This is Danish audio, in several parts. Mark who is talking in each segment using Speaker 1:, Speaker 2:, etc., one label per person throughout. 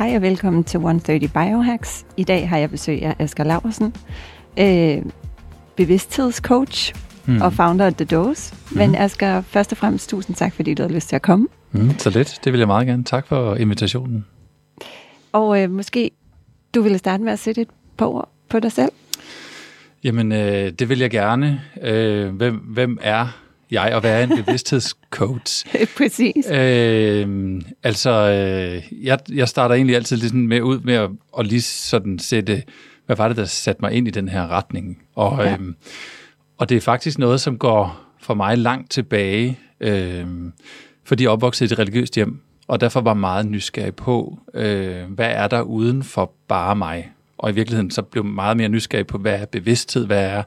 Speaker 1: Hej og velkommen til 130 Biohacks. I dag har jeg besøg af Asger Laversen, øh, bevidsthedscoach mm. og founder af The Dose. Mm. Men Asger, først og fremmest tusind tak, fordi du har lyst til at komme.
Speaker 2: Mm, så lidt, det vil jeg meget gerne. Tak for invitationen.
Speaker 1: Og øh, måske du ville starte med at sætte et par ord på dig selv?
Speaker 2: Jamen, øh, det vil jeg gerne. Øh, hvem, hvem er jeg, hvad er en bevidsthedscoach?
Speaker 1: Præcis.
Speaker 2: Øh, altså, øh, jeg, jeg starter egentlig altid ligesom med ud med at, at lige sådan sætte, hvad var det, der satte mig ind i den her retning? Og, ja. øh, og det er faktisk noget, som går for mig langt tilbage, øh, fordi jeg opvokset i et religiøst hjem, og derfor var meget nysgerrig på, øh, hvad er der uden for bare mig? Og i virkeligheden så blev meget mere nysgerrig på, hvad er bevidsthed, hvad er,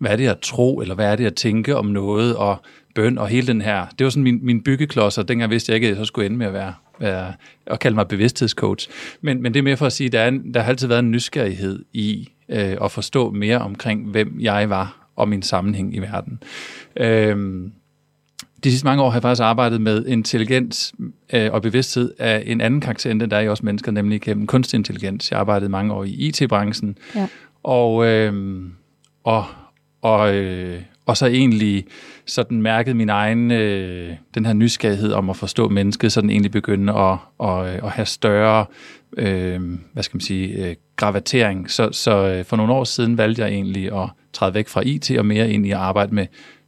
Speaker 2: hvad er det at tro, eller hvad er det at tænke om noget, og bøn, og hele den her. Det var sådan min, min byggeklodser, og dengang vidste jeg ikke, at jeg så skulle ende med at være, være og kalde mig bevidsthedscoach. Men, men det er mere for at sige, at der, er en, der har altid været en nysgerrighed i øh, at forstå mere omkring, hvem jeg var, og min sammenhæng i verden. Øh, de sidste mange år har jeg faktisk arbejdet med intelligens øh, og bevidsthed af en anden karakter, end den der er i os mennesker, nemlig gennem kunstig intelligens. Jeg har arbejdet mange år i IT-branchen, ja. og, øh, og, og, øh, og så egentlig sådan mærket min egen, øh, den her nysgerrighed om at forstå mennesket, så den egentlig begyndte at, at, at have større, øh, hvad skal man sige, øh, gravatering. Så, så øh, for nogle år siden valgte jeg egentlig at træde væk fra IT og mere ind i at arbejde med,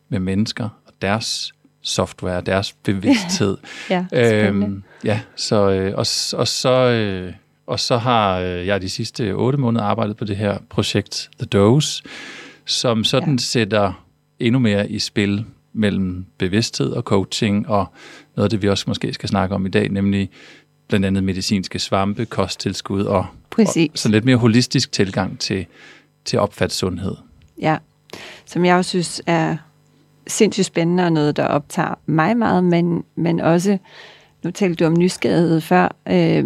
Speaker 2: med mennesker og deres software, deres bevidsthed.
Speaker 1: ja, øhm,
Speaker 2: ja, så, øh, og, og, så, øh, og så har øh, jeg de sidste otte måneder arbejdet på det her projekt, The Dose, som sådan ja. sætter endnu mere i spil mellem bevidsthed og coaching, og noget af det, vi også måske skal snakke om i dag, nemlig blandt andet medicinske svampe, kosttilskud og,
Speaker 1: Præcis.
Speaker 2: og sådan lidt mere holistisk tilgang til, til opfat sundhed.
Speaker 1: Ja, som jeg også synes er sindssygt spændende og noget, der optager mig meget, men, men også, nu talte du om nysgerrighed før, øh,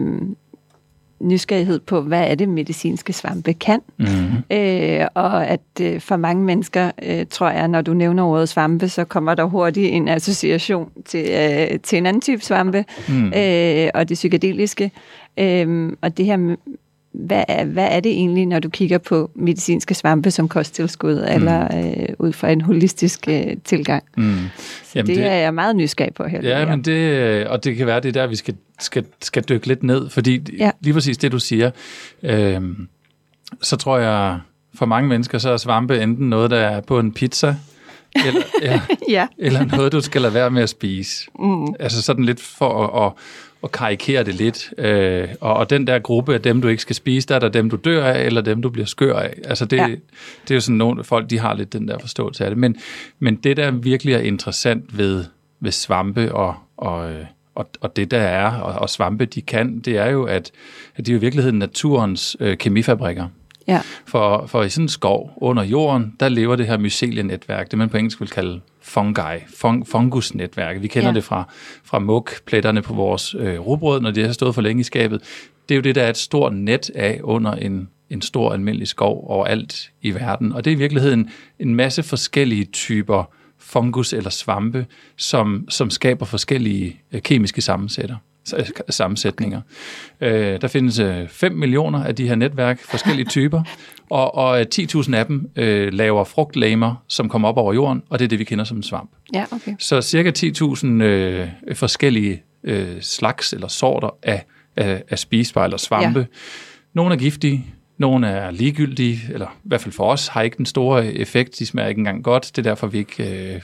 Speaker 1: nysgerrighed på, hvad er det medicinske svampe kan. Mm-hmm. Øh, og at øh, for mange mennesker, øh, tror jeg, når du nævner ordet svampe, så kommer der hurtigt en association til, øh, til en anden type svampe, mm. øh, og det psykedeliske. Øh, og det her hvad er, hvad er det egentlig, når du kigger på medicinske svampe som kosttilskud, mm. eller øh, ud fra en holistisk øh, tilgang? Mm. Jamen det, det er jeg meget nysgerrig på her.
Speaker 2: Ja, men det, og det kan være, det er der, vi skal, skal, skal dykke lidt ned, fordi ja. lige præcis det, du siger, øh, så tror jeg, for mange mennesker, så er svampe enten noget, der er på en pizza, eller, ja, ja. eller noget, du skal lade være med at spise. Mm. Altså sådan lidt for at, at at karikere det lidt. Øh, og, og den der gruppe af dem, du ikke skal spise, der er der dem, du dør af, eller dem, du bliver skør af. Altså det, ja. det er jo sådan nogle folk, de har lidt den der forståelse af det. Men, men det, der virkelig er interessant ved, ved svampe og, og, og, og det, der er, og, og svampe, de kan, det er jo, at, at de er i virkeligheden naturens øh, kemifabrikker. Ja. For, for i sådan en skov under jorden, der lever det her mycelie-netværk, det man på engelsk vil kalde fungi, fung, fungusnetværk. Vi kender ja. det fra, fra muk-pletterne på vores øh, rugbrød, når det har stået for længe i skabet. Det er jo det, der er et stort net af under en, en stor almindelig skov overalt i verden. Og det er i virkeligheden en masse forskellige typer fungus eller svampe, som, som skaber forskellige øh, kemiske sammensætter sammensætninger. Øh, der findes øh, 5 millioner af de her netværk, forskellige typer, og, og 10.000 øh, af dem øh, laver frugtlamer, som kommer op over jorden, og det er det, vi kender som en svamp.
Speaker 1: Ja, okay.
Speaker 2: Så cirka 10.000 øh, forskellige øh, slags eller sorter af, af, af spisebare eller svampe. Ja. Nogle er giftige, nogle er ligegyldige, eller i hvert fald for os, har ikke den store effekt. De smager ikke engang godt. Det er derfor, vi ikke øh,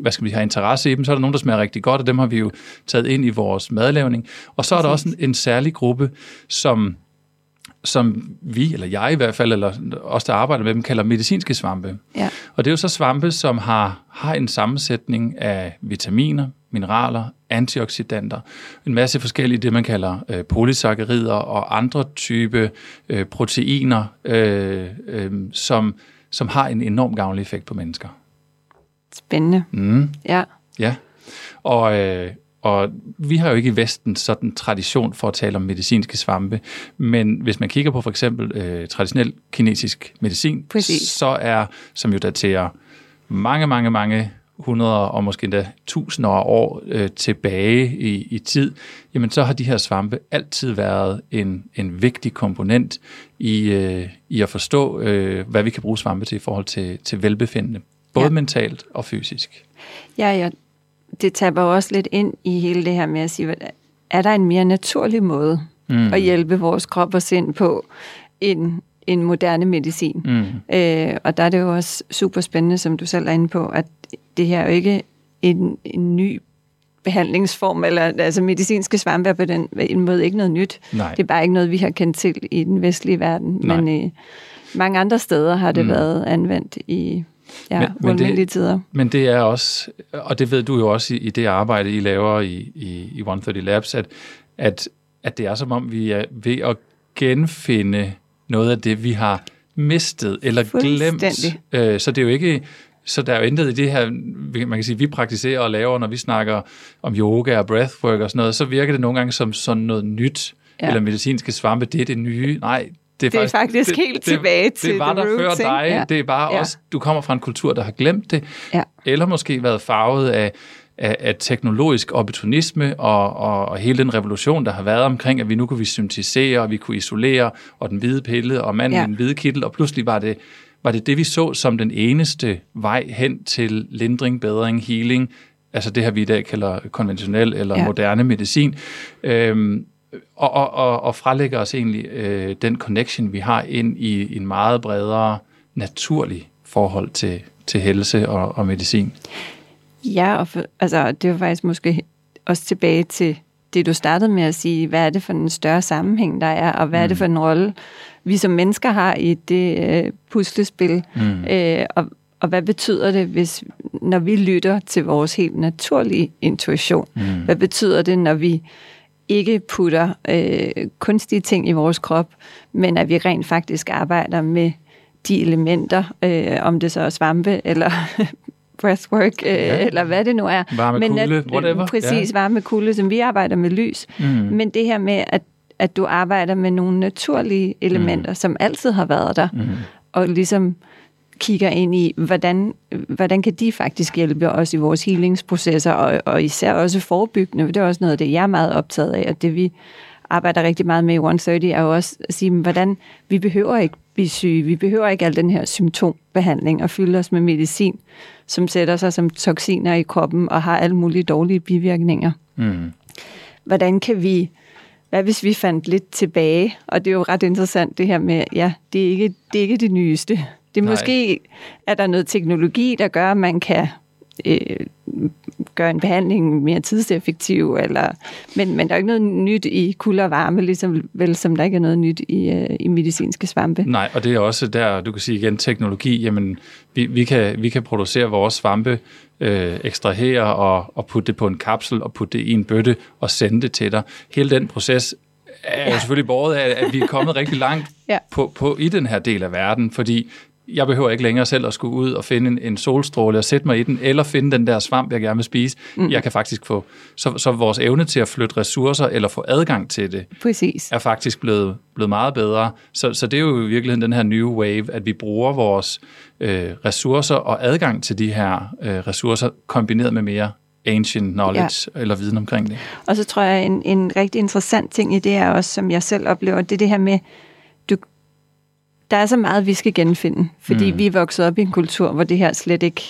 Speaker 2: hvad skal vi have interesse i dem, så er der nogen, der smager rigtig godt, og dem har vi jo taget ind i vores madlavning. Og så er der også en, en særlig gruppe, som som vi, eller jeg i hvert fald, eller os, der arbejder med dem, kalder medicinske svampe. Ja. Og det er jo så svampe, som har, har en sammensætning af vitaminer, mineraler, antioxidanter, en masse forskellige det, man kalder øh, polysaccarider og andre type øh, proteiner, øh, øh, som, som har en enorm gavnlig effekt på mennesker.
Speaker 1: Spændende.
Speaker 2: Mm.
Speaker 1: Ja.
Speaker 2: Ja, og, øh, og vi har jo ikke i Vesten sådan tradition for at tale om medicinske svampe, men hvis man kigger på for eksempel øh, traditionel kinesisk medicin,
Speaker 1: Præcis.
Speaker 2: så er, som jo daterer mange, mange, mange hundreder og måske endda tusinder af år øh, tilbage i, i tid, jamen så har de her svampe altid været en, en vigtig komponent i, øh, i at forstå, øh, hvad vi kan bruge svampe til i forhold til, til velbefindende, både
Speaker 1: Ja.
Speaker 2: mentalt og fysisk.
Speaker 1: Ja, ja. Det taber også lidt ind i hele det her med at sige, er der en mere naturlig måde mm. at hjælpe vores krop og sind på end en moderne medicin?
Speaker 2: Mm.
Speaker 1: Øh, og der er det jo også super spændende, som du selv er inde på, at det her er jo ikke en, en ny behandlingsform, eller altså medicinske svampe er på den en måde ikke noget nyt.
Speaker 2: Nej.
Speaker 1: Det er bare ikke noget, vi har kendt til i den vestlige verden.
Speaker 2: Nej.
Speaker 1: Men øh, mange andre steder har det
Speaker 2: mm.
Speaker 1: været anvendt i ja,
Speaker 2: Men- men det-
Speaker 1: tider.
Speaker 2: Men det er også, og det ved du jo også i, i det arbejde, I laver i, i, i 130 Labs, at, at, at det er som om, vi er ved at genfinde noget af det, vi har mistet eller glemt. Øh, så det er jo ikke, så der er jo intet i det her, man kan sige, vi praktiserer og laver, når vi snakker om yoga og breathwork og sådan noget, så virker det nogle gange som sådan noget nyt,
Speaker 1: ja.
Speaker 2: eller medicinske svampe, det er det nye. Nej, det er,
Speaker 1: Det er faktisk helt tilbage til
Speaker 2: Det var der før
Speaker 1: roots, ikke?
Speaker 2: dig.
Speaker 1: Ja.
Speaker 2: Det er bare
Speaker 1: Ja.
Speaker 2: også, du kommer fra en kultur, der har glemt det,
Speaker 1: Ja.
Speaker 2: eller måske været farvet af, af, af teknologisk opportunisme og, og, og hele den revolution, der har været omkring, at vi nu kunne vi syntetisere, og vi kunne isolere, og den hvide pille, og manden
Speaker 1: Ja.
Speaker 2: i den hvide kittel, og pludselig var det, var det det, vi så som den eneste vej hen til lindring, bedring, healing, altså det her, vi i dag kalder konventionel eller
Speaker 1: ja.
Speaker 2: moderne medicin, øhm, og, og, og, og frelægger os egentlig øh, den connection, vi har ind i en meget bredere, naturlig forhold til, til helse og, og medicin.
Speaker 1: Ja, og for, altså, det var faktisk måske også tilbage til det, du startede med at sige, hvad er det for en større sammenhæng, der er, og hvad mm. er det for en rolle, vi som mennesker har i det øh, puslespil,
Speaker 2: Mm.
Speaker 1: øh, og, og hvad betyder det, hvis når vi lytter til vores helt naturlige intuition?
Speaker 2: Mm.
Speaker 1: Hvad betyder det, når vi ikke putter øh, kunstige ting i vores krop, men at vi rent faktisk arbejder med de elementer, øh, om det så er svampe eller breathwork, øh,
Speaker 2: Ja.
Speaker 1: eller hvad det nu er.
Speaker 2: Varme
Speaker 1: men
Speaker 2: kulde,
Speaker 1: at,
Speaker 2: whatever.
Speaker 1: Præcis,
Speaker 2: Ja.
Speaker 1: varme kulde, som vi arbejder med lys.
Speaker 2: Mm.
Speaker 1: Men det her med, at, at du arbejder med nogle naturlige elementer, mm. som altid har været der,
Speaker 2: Mm.
Speaker 1: og ligesom kigger ind i, hvordan, hvordan kan de faktisk hjælpe os i vores healingsprocesser, og, og især også forebyggende, for det er også noget af det, jeg er meget optaget af, og det vi arbejder rigtig meget med i 130, er jo også at sige, hvordan vi behøver ikke blive syge, vi behøver ikke al den her symptombehandling og fylde os med medicin, som sætter sig som toksiner i kroppen og har alle mulige dårlige bivirkninger
Speaker 2: Mm.
Speaker 1: hvordan kan vi, hvad hvis vi fandt lidt tilbage, og det er jo ret interessant det her med, ja, det er ikke det, er ikke det nyeste. Det er
Speaker 2: Nej.
Speaker 1: måske, er der noget teknologi, der gør, at man kan øh, gøre en behandling mere tidseffektiv, eller, men, men der er ikke noget nyt i kulde og varme, ligesom vel som der ikke er noget nyt i, øh, i medicinske svampe.
Speaker 2: Nej, og det er også der, du kan sige igen, teknologi, jamen, vi, vi, kan, vi kan producere vores svampe, øh, ekstrahere og, og putte det på en kapsel og putte det i en bøtte og sende det til dig. Hele den proces er jo selvfølgelig båret af, at vi er kommet rigtig langt
Speaker 1: Ja.
Speaker 2: på, på i den her del af verden, fordi jeg behøver ikke længere selv at skulle ud og finde en, en solstråle og sætte mig i den, eller finde den der svamp, jeg gerne vil spise. Mm. Jeg kan faktisk få, så, så vores evne til at flytte ressourcer eller få adgang til det,
Speaker 1: Præcis.
Speaker 2: er faktisk blevet, blevet meget bedre. Så, så det er jo i virkeligheden den her new wave, at vi bruger vores øh, ressourcer og adgang til de her øh, ressourcer kombineret med mere ancient knowledge ja. eller viden omkring det.
Speaker 1: Og så tror jeg, en, en rigtig interessant ting i det er også, som jeg selv oplever, det er det her med, der er så meget, vi skal genfinde, fordi mm. Vi er vokset op i en kultur, hvor det her slet ikke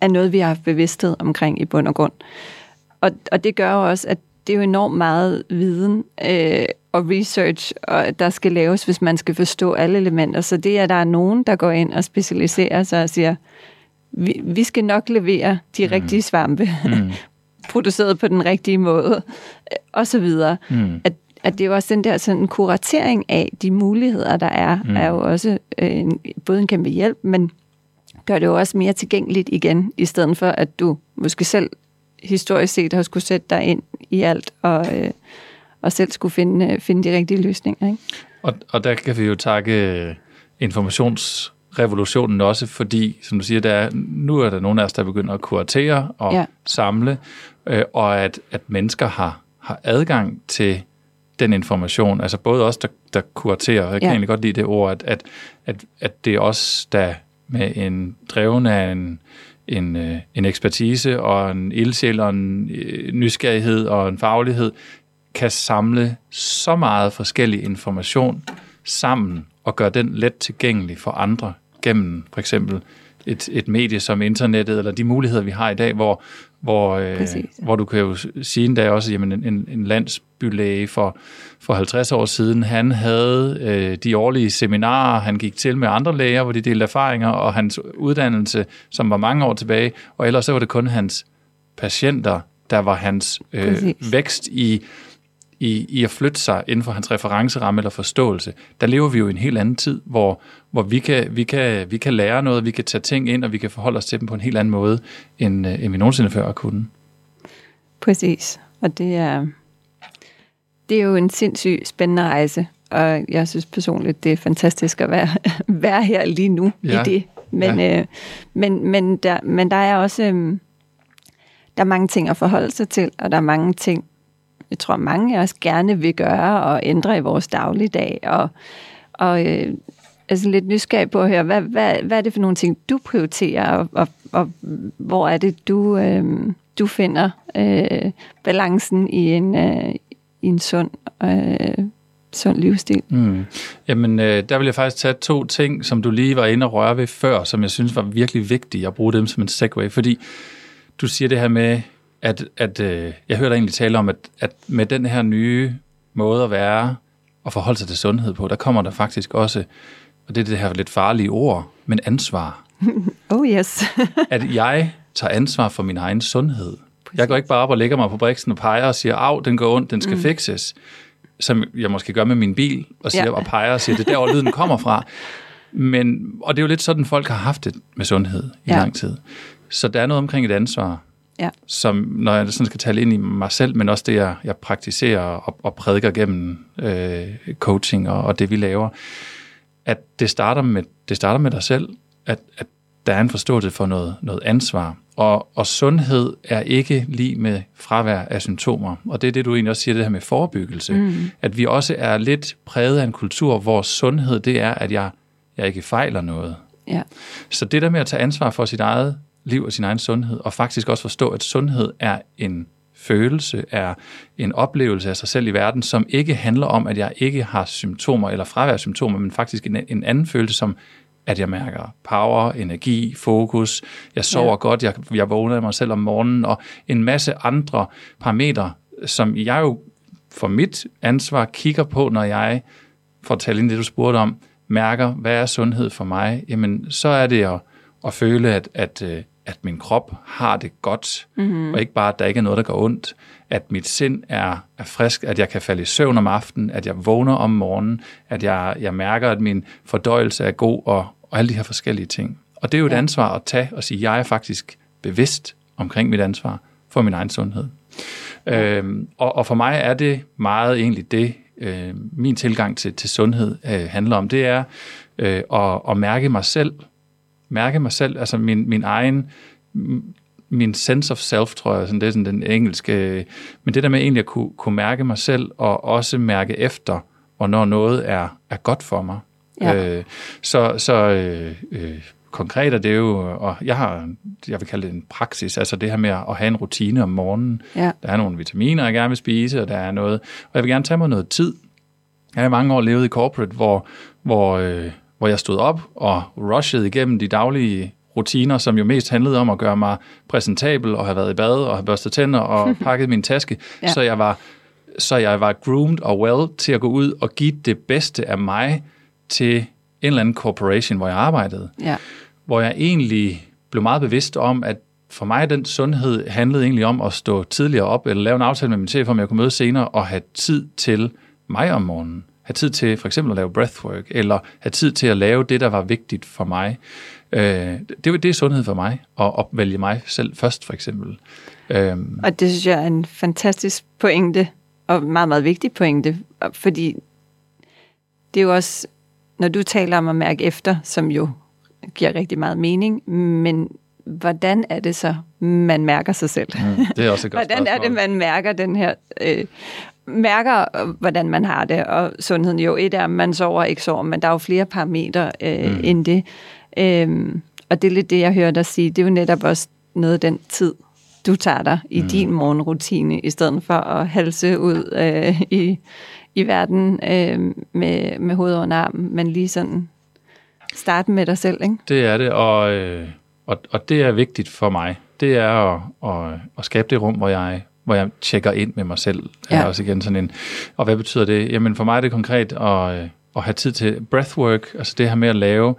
Speaker 1: er noget, vi har haft bevidsthed omkring i bund og grund. Og, og det gør jo også, at det er jo enormt meget viden øh, og research, og der skal laves, hvis man skal forstå alle elementer. Så det er, at der er nogen, der går ind og specialiserer sig og siger, vi, vi skal nok levere de mm. rigtige svampe,
Speaker 2: Mm.
Speaker 1: produceret på den rigtige måde, og så videre.
Speaker 2: Mm.
Speaker 1: At, at det er jo også den der sådan kuratering af de muligheder, der er, mm. er jo også øh, en, både en kæmpe hjælp, men gør det jo også mere tilgængeligt igen, i stedet for at du måske selv historisk set har skulle sætte dig ind i alt, og, øh, og selv skulle finde, øh, finde de rigtige løsninger. Ikke?
Speaker 2: Og, og der kan vi jo takke øh, informationsrevolutionen også, fordi, som du siger, der er, nu er der nogle af os, der begynder at kuratere og ja. samle, øh, og at, at mennesker har, har adgang til den information, altså både os, der, der kuraterer, jeg kan ja. egentlig godt lide det ord, at, at, at, at det er os, der med en dreven af en, en, øh, en ekspertise og en ildsjæl og en øh, nysgerrighed og en faglighed, kan samle så meget forskellig information sammen og gøre den let tilgængelig for andre gennem for eksempel et, et medie som internettet, eller de muligheder, vi har i dag, hvor, hvor, øh, hvor du kan jo sige endda også, at en, en landsbylæge for, for 50 år siden, han havde øh, de årlige seminarer, han gik til med andre læger, hvor de delte erfaringer, og hans uddannelse, som var mange år tilbage, og ellers så var det kun hans patienter, der var hans øh, vækst i i, i at flytte sig inden for hans referenceramme eller forståelse, der lever vi jo i en helt anden tid, hvor, hvor vi, kan, vi, kan, vi kan lære noget, vi kan tage ting ind, og vi kan forholde os til dem på en helt anden måde, end, øh, end vi nogensinde før har kunnet.
Speaker 1: Præcis, og det er, det er jo en sindssygt spændende rejse, og jeg synes personligt, det er fantastisk at være, være her lige nu ja. i det. Men, ja. øh, men, men, der, men der er også øh, der er mange ting at forholde sig til, og der er mange ting, jeg tror, mange af os gerne vil gøre og ændre i vores dagligdag. Og, og øh, altså lidt nysgerrig på at høre, hvad, hvad, hvad er det for nogle ting, du prioriterer, og, og, og hvor er det, du, øh, du finder øh, balancen i en, øh, i en sund, øh, sund livsstil?
Speaker 2: Mm. Jamen, øh, der vil jeg faktisk tage to ting, som du lige var inde og røre ved før, som jeg synes var virkelig vigtige at bruge dem som en segue, fordi du siger det her med, at, at øh, jeg hørte egentlig tale om, at, at med den her nye måde at være og forholde sig til sundhed på, der kommer der faktisk også, og det er det her lidt farlige ord, men ansvar.
Speaker 1: oh yes.
Speaker 2: at jeg tager ansvar for min egen sundhed. Præcis. Jeg går ikke bare op og lægger mig på briksen og peger og siger, af, den går ondt, den skal mm. fikses. Som jeg måske gør med min bil, og, siger, ja. og peger og siger, det er der, hvor lyden kommer fra. Men, og det er jo lidt sådan, folk har haft det med sundhed i ja. lang tid. Så der er noget omkring et ansvar ja. som når jeg sådan skal tale ind i mig selv, men også det, jeg, jeg praktiserer og, og prædiker gennem øh, coaching og, og det, vi laver, at det starter med, det starter med dig selv, at, at der er en forståelse for noget, noget ansvar. Og, og sundhed er ikke lige med fravær af symptomer. Og det er det, du egentlig også siger, det her med forebyggelse. Mm. At vi også er lidt præget af en kultur, hvor sundhed, det er, at jeg, jeg ikke fejler noget. Ja. Så det der med at tage ansvar for sit eget liv og sin egen sundhed, og faktisk også forstå, at sundhed er en følelse, er en oplevelse af sig selv i verden, som ikke handler om, at jeg ikke har symptomer eller fravær symptomer, men faktisk en, en anden følelse, som at jeg mærker power, energi, fokus, jeg sover ja. godt, jeg, jeg vågner af mig selv om morgenen, og en masse andre parametre, som jeg jo for mit ansvar kigger på, når jeg, for at tale ind det, du spurgte om, mærker, hvad er sundhed for mig, jamen så er det at, at føle, at, at, øh, at min krop har det godt, mm-hmm. og ikke bare, at der ikke er noget, der går ondt, at mit sind er, er frisk, at jeg kan falde i søvn om aftenen, at jeg vågner om morgenen, at jeg, jeg mærker, at min fordøjelse er god, og, og alle de her forskellige ting. Og det er jo et ja. ansvar at tage og sige, jeg er faktisk bevidst omkring mit ansvar for min egen sundhed. Ja. Øhm, og, og for mig er det meget egentlig det, øh, min tilgang til, til sundhed øh, handler om. Det er øh, at, at mærke mig selv mærke mig selv, altså min, min egen, min sense of self, tror jeg, sådan, det er sådan den engelske, men det der med egentlig at kunne, kunne mærke mig selv, og også mærke efter, hvornår noget er, er godt for mig. Ja. Øh, så så øh, øh, konkret er det jo, og jeg har, jeg vil kalde det en praksis, altså det her med at have en rutine om morgenen. Ja. Der er nogle vitaminer, jeg gerne vil spise, og der er noget, og jeg vil gerne tage mig noget tid. Jeg har i mange år levet i corporate, hvor, hvor øh, hvor jeg stod op og rushede igennem de daglige rutiner, som jo mest handlede om at gøre mig præsentabel og have været i bad og have børstet tænder og pakket min taske, ja. så jeg var så jeg var groomed og well til at gå ud og give det bedste af mig til en eller anden corporation, hvor jeg arbejdede. Ja. Hvor jeg egentlig blev meget bevidst om, at for mig den sundhed handlede egentlig om at stå tidligere op, eller lave en aftale med min chef, om jeg kunne møde senere, og have tid til mig om morgenen have tid til for eksempel at lave breathwork, eller have tid til at lave det, der var vigtigt for mig. Øh, det, det er sundhed for mig, at, opvælge vælge mig selv først, for eksempel.
Speaker 1: Øh. Og det synes jeg er en fantastisk pointe, og meget, meget vigtig pointe, fordi det er jo også, når du taler om at mærke efter, som jo giver rigtig meget mening, men hvordan er det så, man mærker sig selv?
Speaker 2: Mm, det er også et godt
Speaker 1: Hvordan spørgsmål. er det, man mærker den her... Øh, mærker, hvordan man har det, og sundheden jo, et er, at man sover ikke sover, men der er jo flere parametre øh, mm. end det. Øhm, og det er lidt det, jeg hører dig sige, det er jo netop også noget af den tid, du tager dig i mm. din morgenrutine, i stedet for at halse ud øh, i, i verden øh, med, med hovedet under armen, men lige sådan starte med dig selv, ikke?
Speaker 2: Det er det, og, øh, og, og det er vigtigt for mig. Det er at, at, at skabe det rum, hvor jeg hvor jeg tjekker ind med mig selv. Ja. Er også igen sådan en, og hvad betyder det? Jamen for mig er det konkret at, at have tid til breathwork, altså det her med at lave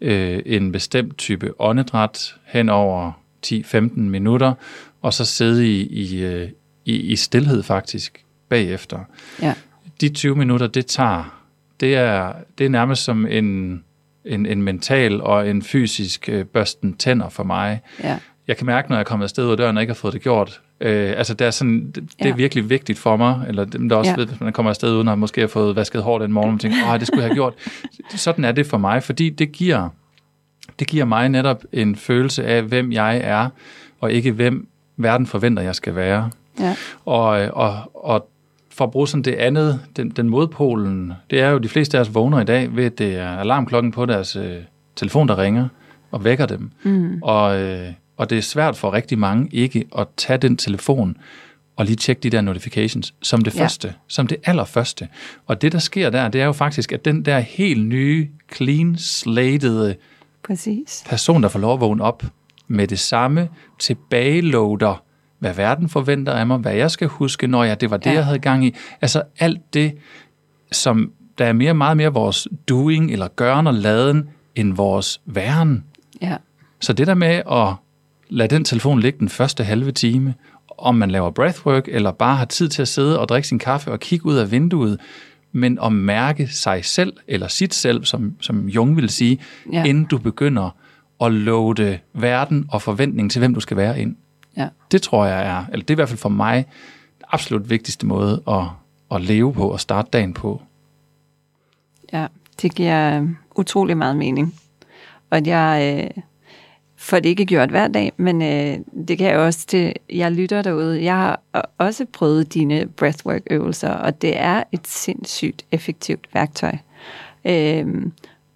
Speaker 2: øh, en bestemt type åndedræt hen over 10-15 minutter, og så sidde i, i, øh, i, i stillhed faktisk bagefter. Ja. De 20 minutter, det tager, det er, det er nærmest som en, en, en mental og en fysisk øh, børsten tænder for mig. Ja. Jeg kan mærke, når jeg er kommet afsted ud af døren og ikke har fået det gjort. Øh, altså, det er, sådan, det, det er virkelig vigtigt for mig, eller dem, der også ja. ved, hvis man kommer afsted uden at måske have fået vasket hår den morgen, og tænker, åh, det skulle jeg have gjort. Sådan er det for mig, fordi det giver, det giver mig netop en følelse af, hvem jeg er, og ikke hvem verden forventer, jeg skal være. Ja. Og, og, og for at bruge sådan det andet, den, den modpolen, det er jo, de fleste af os vågner i dag ved, at det er alarmklokken på deres øh, telefon, der ringer og vækker dem. Mm. Og, øh, og det er svært for rigtig mange ikke at tage den telefon og lige tjekke de der notifications som det ja. første, som det allerførste. Og det, der sker der, det er jo faktisk, at den der helt nye, clean slated
Speaker 1: Præcis.
Speaker 2: person, der får lov at vågne op med det samme, tilbageloader, hvad verden forventer af mig, hvad jeg skal huske, når jeg, det var det, ja. jeg havde gang i. Altså alt det, som der er mere, meget mere vores doing, eller gøren og laden, end vores væren. Ja. Så det der med at lade den telefon ligge den første halve time, om man laver breathwork, eller bare har tid til at sidde og drikke sin kaffe og kigge ud af vinduet, men at mærke sig selv, eller sit selv, som, som Jung vil sige, ja. inden du begynder at loade verden og forventning til, hvem du skal være ind. Ja. Det tror jeg er, eller det er i hvert fald for mig, den absolut vigtigste måde at, at leve på og starte dagen på.
Speaker 1: Ja, det giver utrolig meget mening. Og jeg øh, får det ikke gjort hver dag, men øh, det kan jeg også til, jeg lytter derude. Jeg har også prøvet dine breathwork-øvelser, og det er et sindssygt effektivt værktøj. Øh,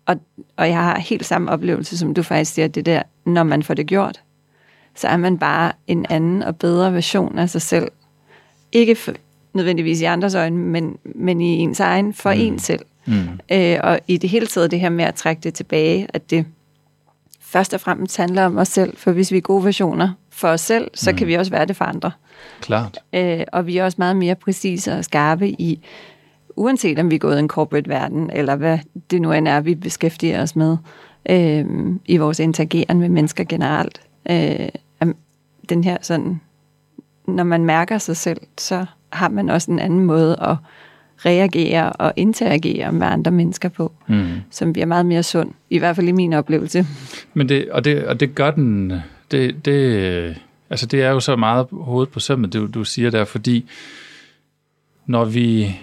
Speaker 1: og, og jeg har helt samme oplevelse, som du faktisk siger, det der, når man får det gjort, så er man bare en anden og bedre version af sig selv. Ikke for, nødvendigvis i andres øjne, men, men i ens egen, for mm. en selv. Mm. Øh, og i det hele taget det her med at trække det tilbage, at det først og fremmest handler om os selv, for hvis vi er gode versioner for os selv, så mm. kan vi også være det for andre.
Speaker 2: Klart.
Speaker 1: Øh, og vi er også meget mere præcise og skarpe i, uanset om vi er gået i en corporate verden, eller hvad det nu end er, vi beskæftiger os med øh, i vores interageren med mennesker generelt. Øh, den her sådan, når man mærker sig selv, så har man også en anden måde at reagere og interagere med andre mennesker på, mm. som bliver meget mere sund, i hvert fald i min oplevelse.
Speaker 2: Men det, og, det, og det gør den, det, det, altså det er jo så meget hovedet på sømmet, det du siger der, fordi når vi,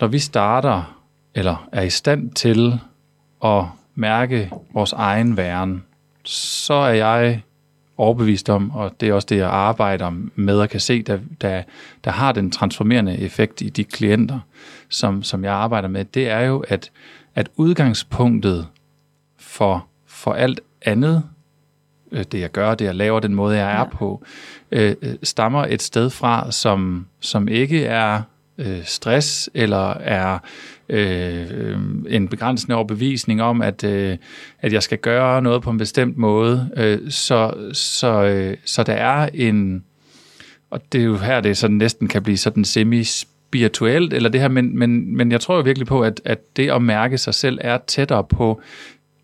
Speaker 2: når vi starter, eller er i stand til at mærke vores egen væren, så er jeg overbevist om, og det er også det, jeg arbejder med og kan se, der, der, der har den transformerende effekt i de klienter, som, som jeg arbejder med, det er jo, at, at udgangspunktet for, for alt andet, øh, det jeg gør, det jeg laver, den måde jeg er ja. på, øh, stammer et sted fra, som, som ikke er øh, stress eller er øh, en begrænsende overbevisning om, at, øh, at jeg skal gøre noget på en bestemt måde. Øh, så, så, øh, så der er en, og det er jo her, det sådan næsten kan blive sådan semi-spirituelt, eller det her, men, men, men jeg tror jo virkelig på, at, at det at mærke sig selv er tættere på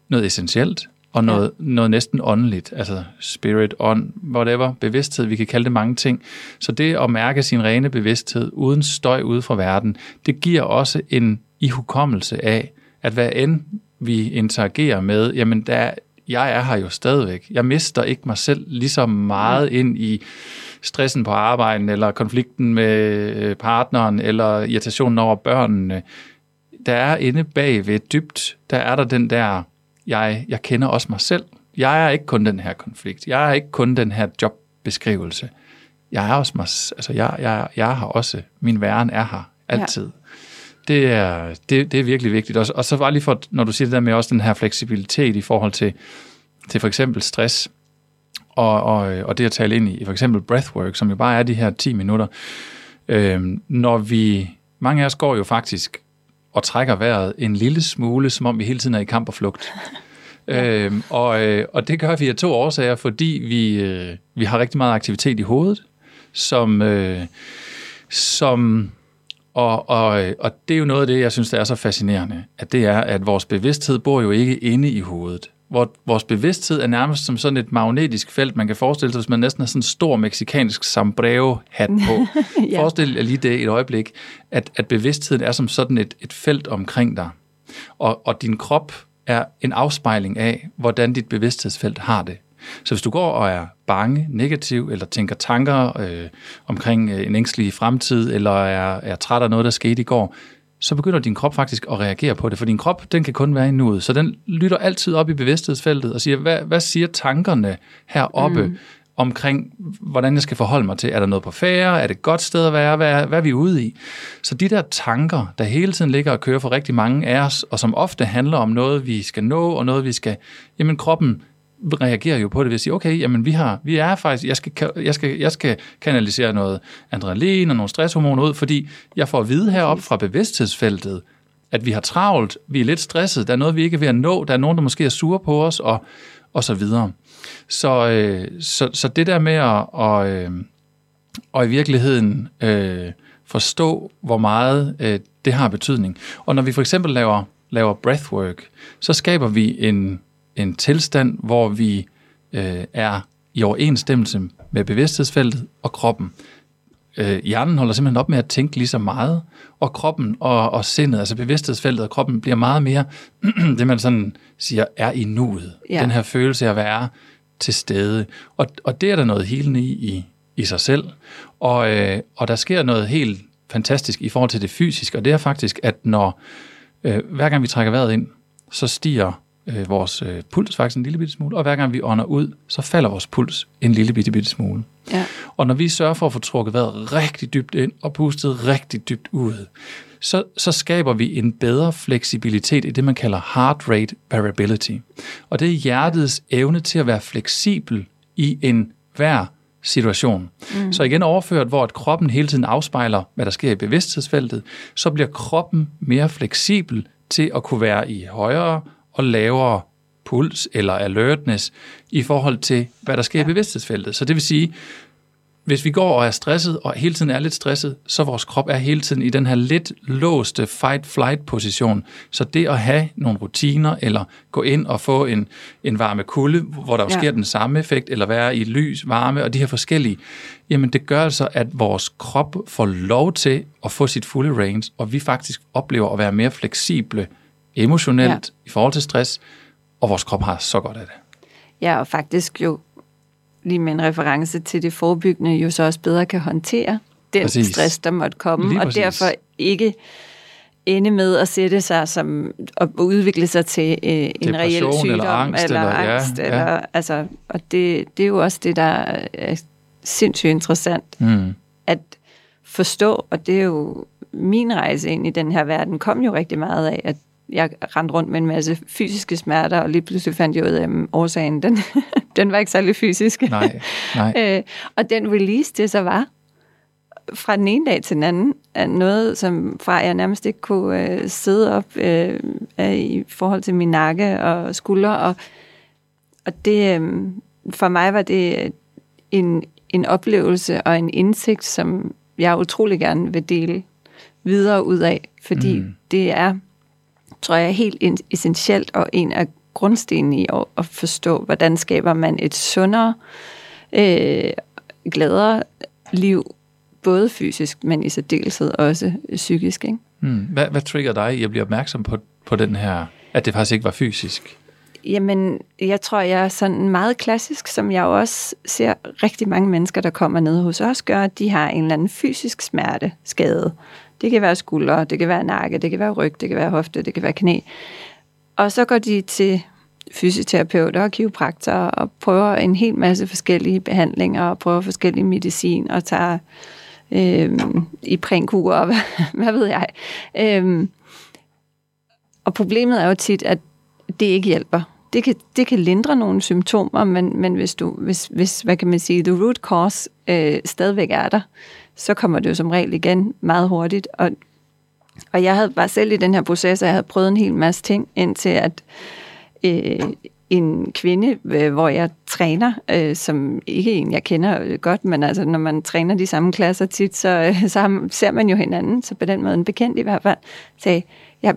Speaker 2: noget essentielt, og noget, ja. noget næsten åndeligt, altså spirit, on, whatever, bevidsthed, vi kan kalde det mange ting. Så det at mærke sin rene bevidsthed uden støj ude fra verden, det giver også en i hukommelse af, at hvad end vi interagerer med, jamen der, jeg er her jo stadigvæk. Jeg mister ikke mig selv lige så meget ind i stressen på arbejdet, eller konflikten med øh, partneren, eller irritationen over børnene. Der er inde bag ved dybt, der er der den der, jeg, jeg kender også mig selv. Jeg er ikke kun den her konflikt. Jeg er ikke kun den her jobbeskrivelse. Jeg er også mig, altså jeg, jeg, jeg har også, min væren er her altid. Ja. Det er, det, det er virkelig vigtigt. Og, og så bare lige for, når du siger det der med også den her fleksibilitet i forhold til, til for eksempel stress, og, og, og det at tale ind i for eksempel breathwork, som jo bare er de her 10 minutter. Øhm, når vi, mange af os går jo faktisk og trækker vejret en lille smule, som om vi hele tiden er i kamp og flugt. øhm, og, øh, og det gør vi af to årsager, fordi vi, øh, vi har rigtig meget aktivitet i hovedet, som, øh, som og, og, og det er jo noget af det, jeg synes, der er så fascinerende, at det er, at vores bevidsthed bor jo ikke inde i hovedet hvor vores bevidsthed er nærmest som sådan et magnetisk felt. Man kan forestille sig, hvis man næsten har sådan en stor meksikansk sombrero-hat på. ja. Forestil jer lige det et øjeblik, at, at bevidstheden er som sådan et, et felt omkring dig. Og, og din krop er en afspejling af, hvordan dit bevidsthedsfelt har det. Så hvis du går og er bange, negativ, eller tænker tanker øh, omkring øh, en ængstelig fremtid, eller er, er træt af noget, der skete i går, så begynder din krop faktisk at reagere på det, for din krop, den kan kun være i nuet, så den lytter altid op i bevidsthedsfeltet og siger, hvad, hvad siger tankerne heroppe mm. omkring, hvordan jeg skal forholde mig til, er der noget på færre, er det et godt sted at være, hvad er, hvad er vi ude i? Så de der tanker, der hele tiden ligger og kører for rigtig mange af os, og som ofte handler om noget, vi skal nå, og noget, vi skal, jamen kroppen reagerer jo på det ved at sige, okay, jamen vi, har, vi er faktisk, jeg skal, jeg, skal, jeg skal kanalisere noget adrenalin og nogle stresshormoner ud, fordi jeg får at vide herop fra bevidsthedsfeltet, at vi har travlt, vi er lidt stresset, der er noget, vi ikke er ved at nå, der er nogen, der måske er sure på os, og, og så videre. Så, øh, så, så det der med at og, øh, og i virkeligheden øh, forstå, hvor meget øh, det har betydning. Og når vi for eksempel laver, laver breathwork, så skaber vi en en tilstand, hvor vi øh, er i overensstemmelse med bevidsthedsfeltet og kroppen. Øh, hjernen holder simpelthen op med at tænke lige så meget, og kroppen og, og sindet, altså bevidsthedsfeltet og kroppen, bliver meget mere, det man sådan siger, er i nuet. Ja. Den her følelse af at være til stede. Og, og det er der noget helende i, i, i sig selv. Og, øh, og der sker noget helt fantastisk i forhold til det fysiske, og det er faktisk, at når øh, hver gang vi trækker vejret ind, så stiger øh, vores øh, puls faktisk en lille bitte smule, og hver gang vi ånder ud, så falder vores puls en lille bitte, bitte smule. Ja. Og når vi sørger for at få trukket vejret rigtig dybt ind og pustet rigtig dybt ud, så, så skaber vi en bedre fleksibilitet i det, man kalder heart rate variability. Og det er hjertets evne til at være fleksibel i en hver situation. Mm. Så igen overført, hvor at kroppen hele tiden afspejler, hvad der sker i bevidsthedsfeltet, så bliver kroppen mere fleksibel til at kunne være i højere og lavere puls eller alertness i forhold til, hvad der sker ja. i bevidsthedsfeltet. Så det vil sige, hvis vi går og er stresset, og hele tiden er lidt stresset, så vores krop er hele tiden i den her lidt låste fight-flight-position. Så det at have nogle rutiner, eller gå ind og få en, en varme kulde, hvor der ja. sker den samme effekt, eller være i lys, varme og de her forskellige, jamen det gør altså, at vores krop får lov til at få sit fulde range, og vi faktisk oplever at være mere fleksible emotionelt, ja. i forhold til stress, og vores krop har så godt af det.
Speaker 1: Ja, og faktisk jo lige med en reference til det forebyggende, jo så også bedre kan håndtere den præcis. stress, der måtte komme, lige og præcis. derfor ikke ende med at sætte sig som at udvikle sig til øh, en reel sygdom
Speaker 2: eller angst, eller,
Speaker 1: eller, angst, ja, eller ja. altså og det, det er jo også det der er sindssygt interessant mm. at forstå, og det er jo min rejse ind i den her verden kom jo rigtig meget af, at jeg rendte rundt med en masse fysiske smerter, og lige pludselig fandt jeg ud af, at årsagen, den, den var ikke særlig fysisk.
Speaker 2: Nej, nej.
Speaker 1: øh, og den release, det så var, fra den ene dag til den anden, er noget, som fra jeg nærmest ikke kunne øh, sidde op øh, i forhold til min nakke og skuldre. Og, og det, øh, for mig var det en, en oplevelse og en indsigt, som jeg utrolig gerne vil dele videre ud af, fordi mm. det er tror jeg er helt essentielt og en af grundstenene i at, forstå, hvordan skaber man et sundere, øh, gladere liv, både fysisk, men i særdeleshed også psykisk. Ikke?
Speaker 2: Hmm. Hvad, hvad trigger dig i at blive opmærksom på, på den her, at det faktisk ikke var fysisk?
Speaker 1: Jamen, jeg tror, jeg er sådan meget klassisk, som jeg også ser rigtig mange mennesker, der kommer ned hos os, gør, at de har en eller anden fysisk smerte, skade. Det kan være skuldre, det kan være nakke, det kan være ryg, det kan være hofte, det kan være knæ. Og så går de til fysioterapeuter og kiropraktorer og prøver en hel masse forskellige behandlinger og prøver forskellige medicin og tager øh, i prænkur og hvad, hvad ved jeg. Øh, og problemet er jo tit, at det ikke hjælper. Det kan, det kan lindre nogle symptomer, men, men hvis, du, hvis, hvis, hvad kan man sige, the root cause øh, stadigvæk er der, så kommer det jo som regel igen meget hurtigt. Og, og jeg havde bare selv i den her proces, at jeg havde prøvet en hel masse ting, indtil at øh, en kvinde, øh, hvor jeg træner, øh, som ikke en, jeg kender øh, godt, men altså, når man træner de samme klasser tit, så, øh, så ser man jo hinanden, så på den måde en bekendt i hvert fald, sagde, jeg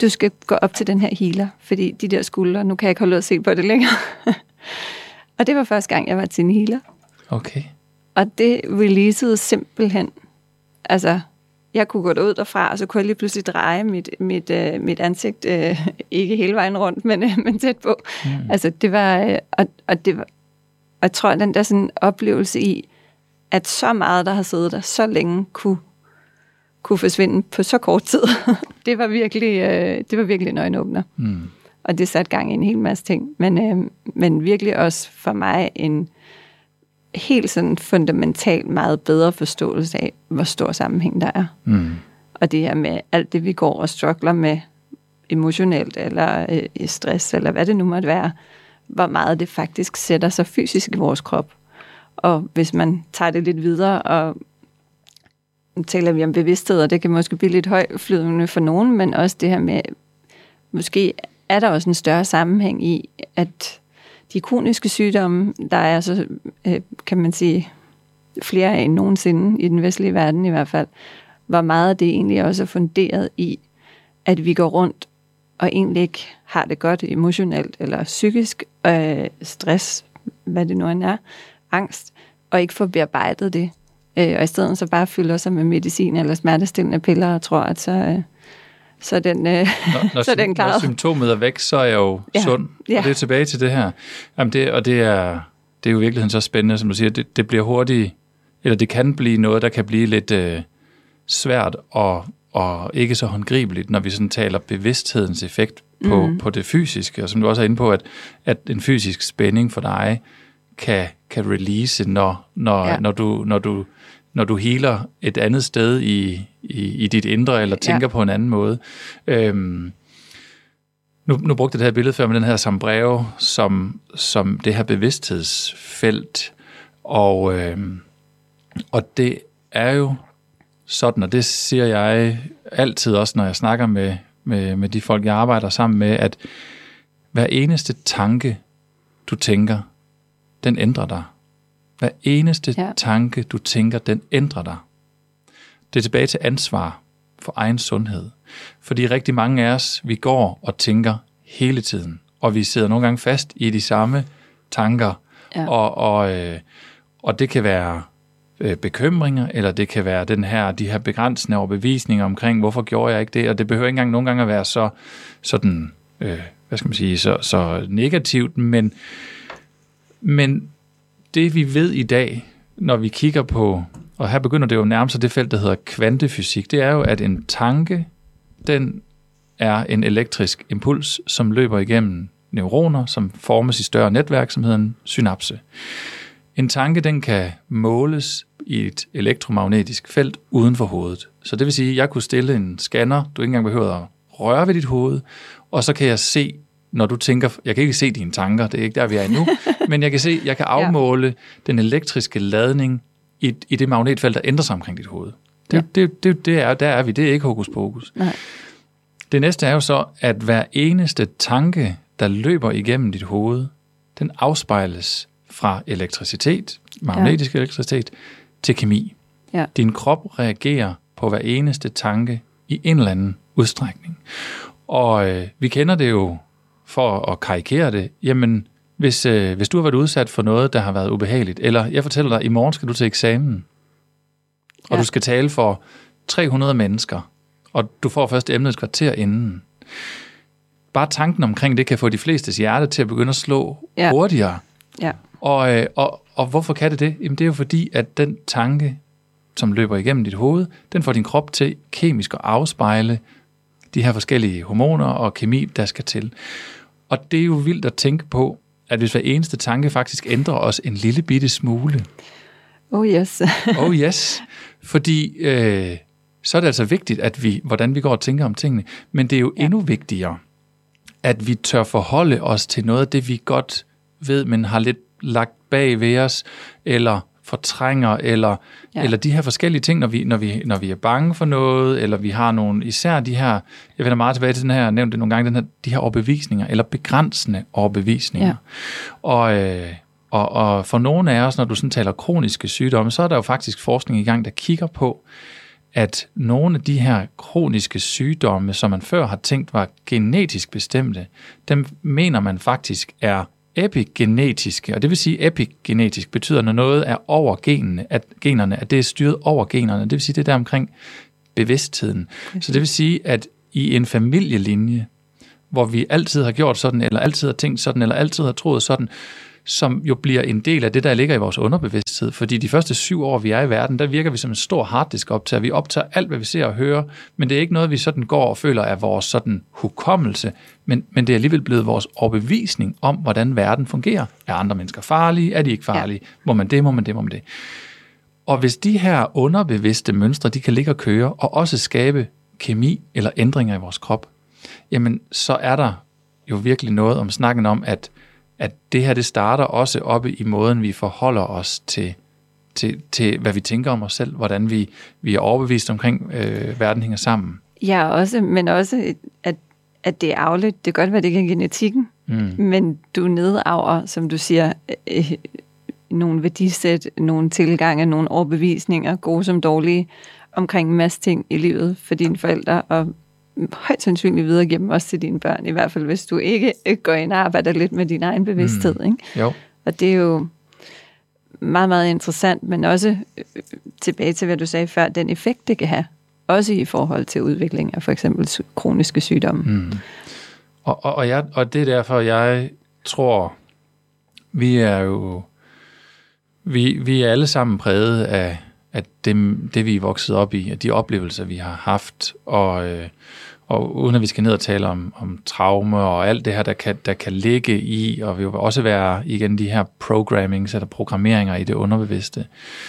Speaker 1: du skal gå op til den her healer, fordi de der skuldre, nu kan jeg ikke holde ud at se på det længere. og det var første gang, jeg var til en healer.
Speaker 2: Okay.
Speaker 1: Og det releasede simpelthen, altså, jeg kunne gå ud derfra, og så kunne jeg lige pludselig dreje mit, mit, uh, mit ansigt, uh, ikke hele vejen rundt, men, uh, men tæt på. Mm. Altså, det var, uh, og, og det var, og jeg tror, at den der sådan oplevelse i, at så meget, der har siddet der så længe, kunne kunne forsvinde på så kort tid. det var virkelig, øh, det var virkelig en øjenåbner. Mm. Og det satte gang i en hel masse ting. Men, øh, men virkelig også for mig en helt sådan fundamental meget bedre forståelse af, hvor stor sammenhæng der er. Mm. Og det her med alt det, vi går og struggler med emotionelt, eller øh, stress, eller hvad det nu måtte være, hvor meget det faktisk sætter sig fysisk i vores krop. Og hvis man tager det lidt videre og taler vi om bevidsthed, og det kan måske blive lidt højflydende for nogen, men også det her med, måske er der også en større sammenhæng i, at de kroniske sygdomme, der er så, øh, kan man sige, flere end nogensinde i den vestlige verden i hvert fald, hvor meget af det egentlig også er funderet i, at vi går rundt og egentlig ikke har det godt emotionelt eller psykisk, øh, stress, hvad det nu end er, angst, og ikke får bearbejdet det. Øh, og i stedet så bare fylder sig med medicin eller smertestillende piller og tror, at så, øh, så den, øh, når, når, så den klaret.
Speaker 2: Når symptomet er væk, så er jeg jo ja. sund. Ja. Og det er tilbage til det her. Jamen det, og det er, det er jo i virkeligheden så spændende, som du siger, det, det bliver hurtigt, eller det kan blive noget, der kan blive lidt øh, svært og, og ikke så håndgribeligt, når vi sådan taler bevidsthedens effekt på, mm. på det fysiske. Og som du også er inde på, at, at en fysisk spænding for dig kan, kan release, når, når, ja. når, du, når du når du healer et andet sted i, i, i dit indre, eller tænker ja. på en anden måde. Øhm, nu, nu brugte jeg det her billede før med den her sombrero som, som det her bevidsthedsfelt, og, øhm, og det er jo sådan, og det siger jeg altid også, når jeg snakker med, med, med de folk, jeg arbejder sammen med, at hver eneste tanke, du tænker, den ændrer dig. Hver eneste ja. tanke, du tænker, den ændrer dig. Det er tilbage til ansvar for egen sundhed. Fordi rigtig mange af os, vi går og tænker hele tiden, og vi sidder nogle gange fast i de samme tanker, ja. og, og, øh, og det kan være øh, bekymringer, eller det kan være den her, de her begrænsende overbevisninger omkring, hvorfor gjorde jeg ikke det, og det behøver ikke engang nogle gange at være så sådan, øh, hvad skal man sige, så, så negativt, men, men det vi ved i dag, når vi kigger på, og her begynder det jo nærmest det felt, der hedder kvantefysik, det er jo, at en tanke, den er en elektrisk impuls, som løber igennem neuroner, som formes i større netværk, som hedder en synapse. En tanke, den kan måles i et elektromagnetisk felt uden for hovedet. Så det vil sige, at jeg kunne stille en scanner, du ikke engang behøver at røre ved dit hoved, og så kan jeg se når du tænker, jeg kan ikke se dine tanker, det er ikke der, vi er endnu, men jeg kan se, jeg kan afmåle ja. den elektriske ladning i, i det magnetfelt, der ændrer sig omkring dit hoved. Det, ja. det, det, det er, der er vi, det er ikke hokus pokus. Nej. Det næste er jo så, at hver eneste tanke, der løber igennem dit hoved, den afspejles fra elektricitet, magnetisk ja. elektricitet, til kemi. Ja. Din krop reagerer på hver eneste tanke i en eller anden udstrækning. Og øh, vi kender det jo for at karikere det, jamen, hvis, øh, hvis du har været udsat for noget, der har været ubehageligt, eller jeg fortæller dig, i morgen skal du til eksamen, og ja. du skal tale for 300 mennesker, og du får først emnet et kvarter inden. Bare tanken omkring det kan få de flestes hjerte til at begynde at slå
Speaker 1: Ja.
Speaker 2: hurtigere.
Speaker 1: Ja.
Speaker 2: Og, øh, og, og hvorfor kan det det? Jamen det er jo fordi, at den tanke, som løber igennem dit hoved, den får din krop til kemisk at afspejle de her forskellige hormoner og kemi, der skal til. Og det er jo vildt at tænke på, at hvis hver eneste tanke faktisk ændrer os en lille bitte smule,
Speaker 1: Oh yes.
Speaker 2: oh yes, fordi øh, så er det altså vigtigt, at vi, hvordan vi går og tænker om tingene, men det er jo ja. endnu vigtigere, at vi tør forholde os til noget af det, vi godt ved, men har lidt lagt bag ved os, eller fortrænger, eller, ja. Eller de her forskellige ting, når vi, når, vi, når vi er bange for noget, eller vi har nogle, især de her, jeg vender meget tilbage til den her, jeg har nævnt det nogle gange, den her, de her overbevisninger, eller begrænsende overbevisninger.
Speaker 1: Ja.
Speaker 2: Og, øh, og, og for nogle af os, når du sådan taler kroniske sygdomme, så er der jo faktisk forskning i gang, der kigger på, at nogle af de her kroniske sygdomme, som man før har tænkt var genetisk bestemte, dem mener man faktisk er epigenetiske. Og det vil sige, epigenetisk betyder, når noget er over genene, at generne, at det er styret over generne. Det vil sige, det er der omkring bevidstheden. Så det vil sige, at i en familielinje, hvor vi altid har gjort sådan, eller altid har tænkt sådan, eller altid har troet sådan, som jo bliver en del af det, der ligger i vores underbevidsthed. Fordi de første syv år, vi er i verden, der virker vi som en stor harddisk optager. Vi optager alt, hvad vi ser og hører, men det er ikke noget, vi sådan går og føler er vores sådan hukommelse, men, men det er alligevel blevet vores overbevisning om, hvordan verden fungerer. Er andre mennesker farlige? Er de ikke farlige? Ja. Må man det? Må man det? Må man det? Og hvis de her underbevidste mønstre, de kan ligge og køre, og også skabe kemi eller ændringer i vores krop, jamen så er der jo virkelig noget om snakken om, at, at det her det starter også oppe i måden, vi forholder os til, til, til hvad vi tænker om os selv, hvordan vi, vi er overbevist omkring, øh, verden hænger sammen.
Speaker 1: Ja, også, men også, at, at det er afledt. Det kan godt være, det ikke er genetikken,
Speaker 2: Mm.
Speaker 1: men du nedarver, som du siger, øh, nogle værdisæt, nogle tilgange, nogle overbevisninger, gode som dårlige, omkring en masse ting i livet for dine forældre, og højst sandsynligt videregive dem også til dine børn, i hvert fald hvis du ikke går ind og arbejder lidt med din egen bevidsthed. Mm. Ikke?
Speaker 2: Jo,
Speaker 1: Og det er jo meget, meget interessant, men også øh, tilbage til, hvad du sagde før, den effekt, det kan have. Også i forhold til udvikling af for eksempel kroniske sygdomme.
Speaker 2: Mm. Og, og, og, jeg, og det er derfor, jeg tror, vi er jo, vi, vi er alle sammen præget af, at det, det, vi er vokset op i, af de oplevelser, vi har haft, og, øh, og uden at vi skal ned og tale om, om traume og alt det her, der kan, der kan ligge i, og vi vil også være igen de her programmings eller programmeringer i det underbevidste.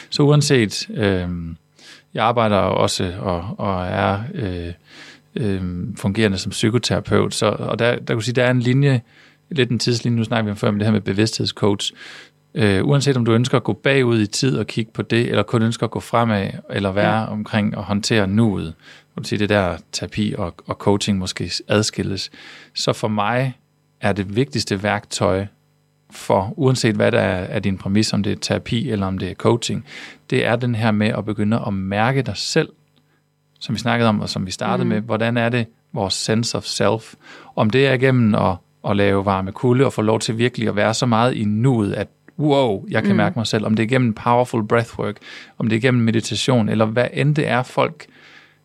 Speaker 2: Så uanset, øh, jeg arbejder også og, og er øh, øh, fungerende som psykoterapeut, så, og der, der kan du sige, der er en linje, lidt en tidslinje, nu snakker vi om før med det her med bevidsthedscoach, Øh, uanset om du ønsker at gå bagud i tid og kigge på det, eller kun ønsker at gå fremad, eller være ja. omkring og håndtere nuet, vil sige det der terapi og, og coaching måske adskilles, så for mig er det vigtigste værktøj for, uanset hvad der er, er din præmis, om det er terapi eller om det er coaching, det er den her med at begynde at mærke dig selv, som vi snakkede om, og som vi startede mm. med, hvordan er det vores sense of self, om det er igennem at, at lave varme kulde og få lov til virkelig at være så meget i nuet, at wow, jeg kan mm. mærke mig selv, om det er gennem powerful breathwork, om det er gennem meditation, eller hvad end det er, folk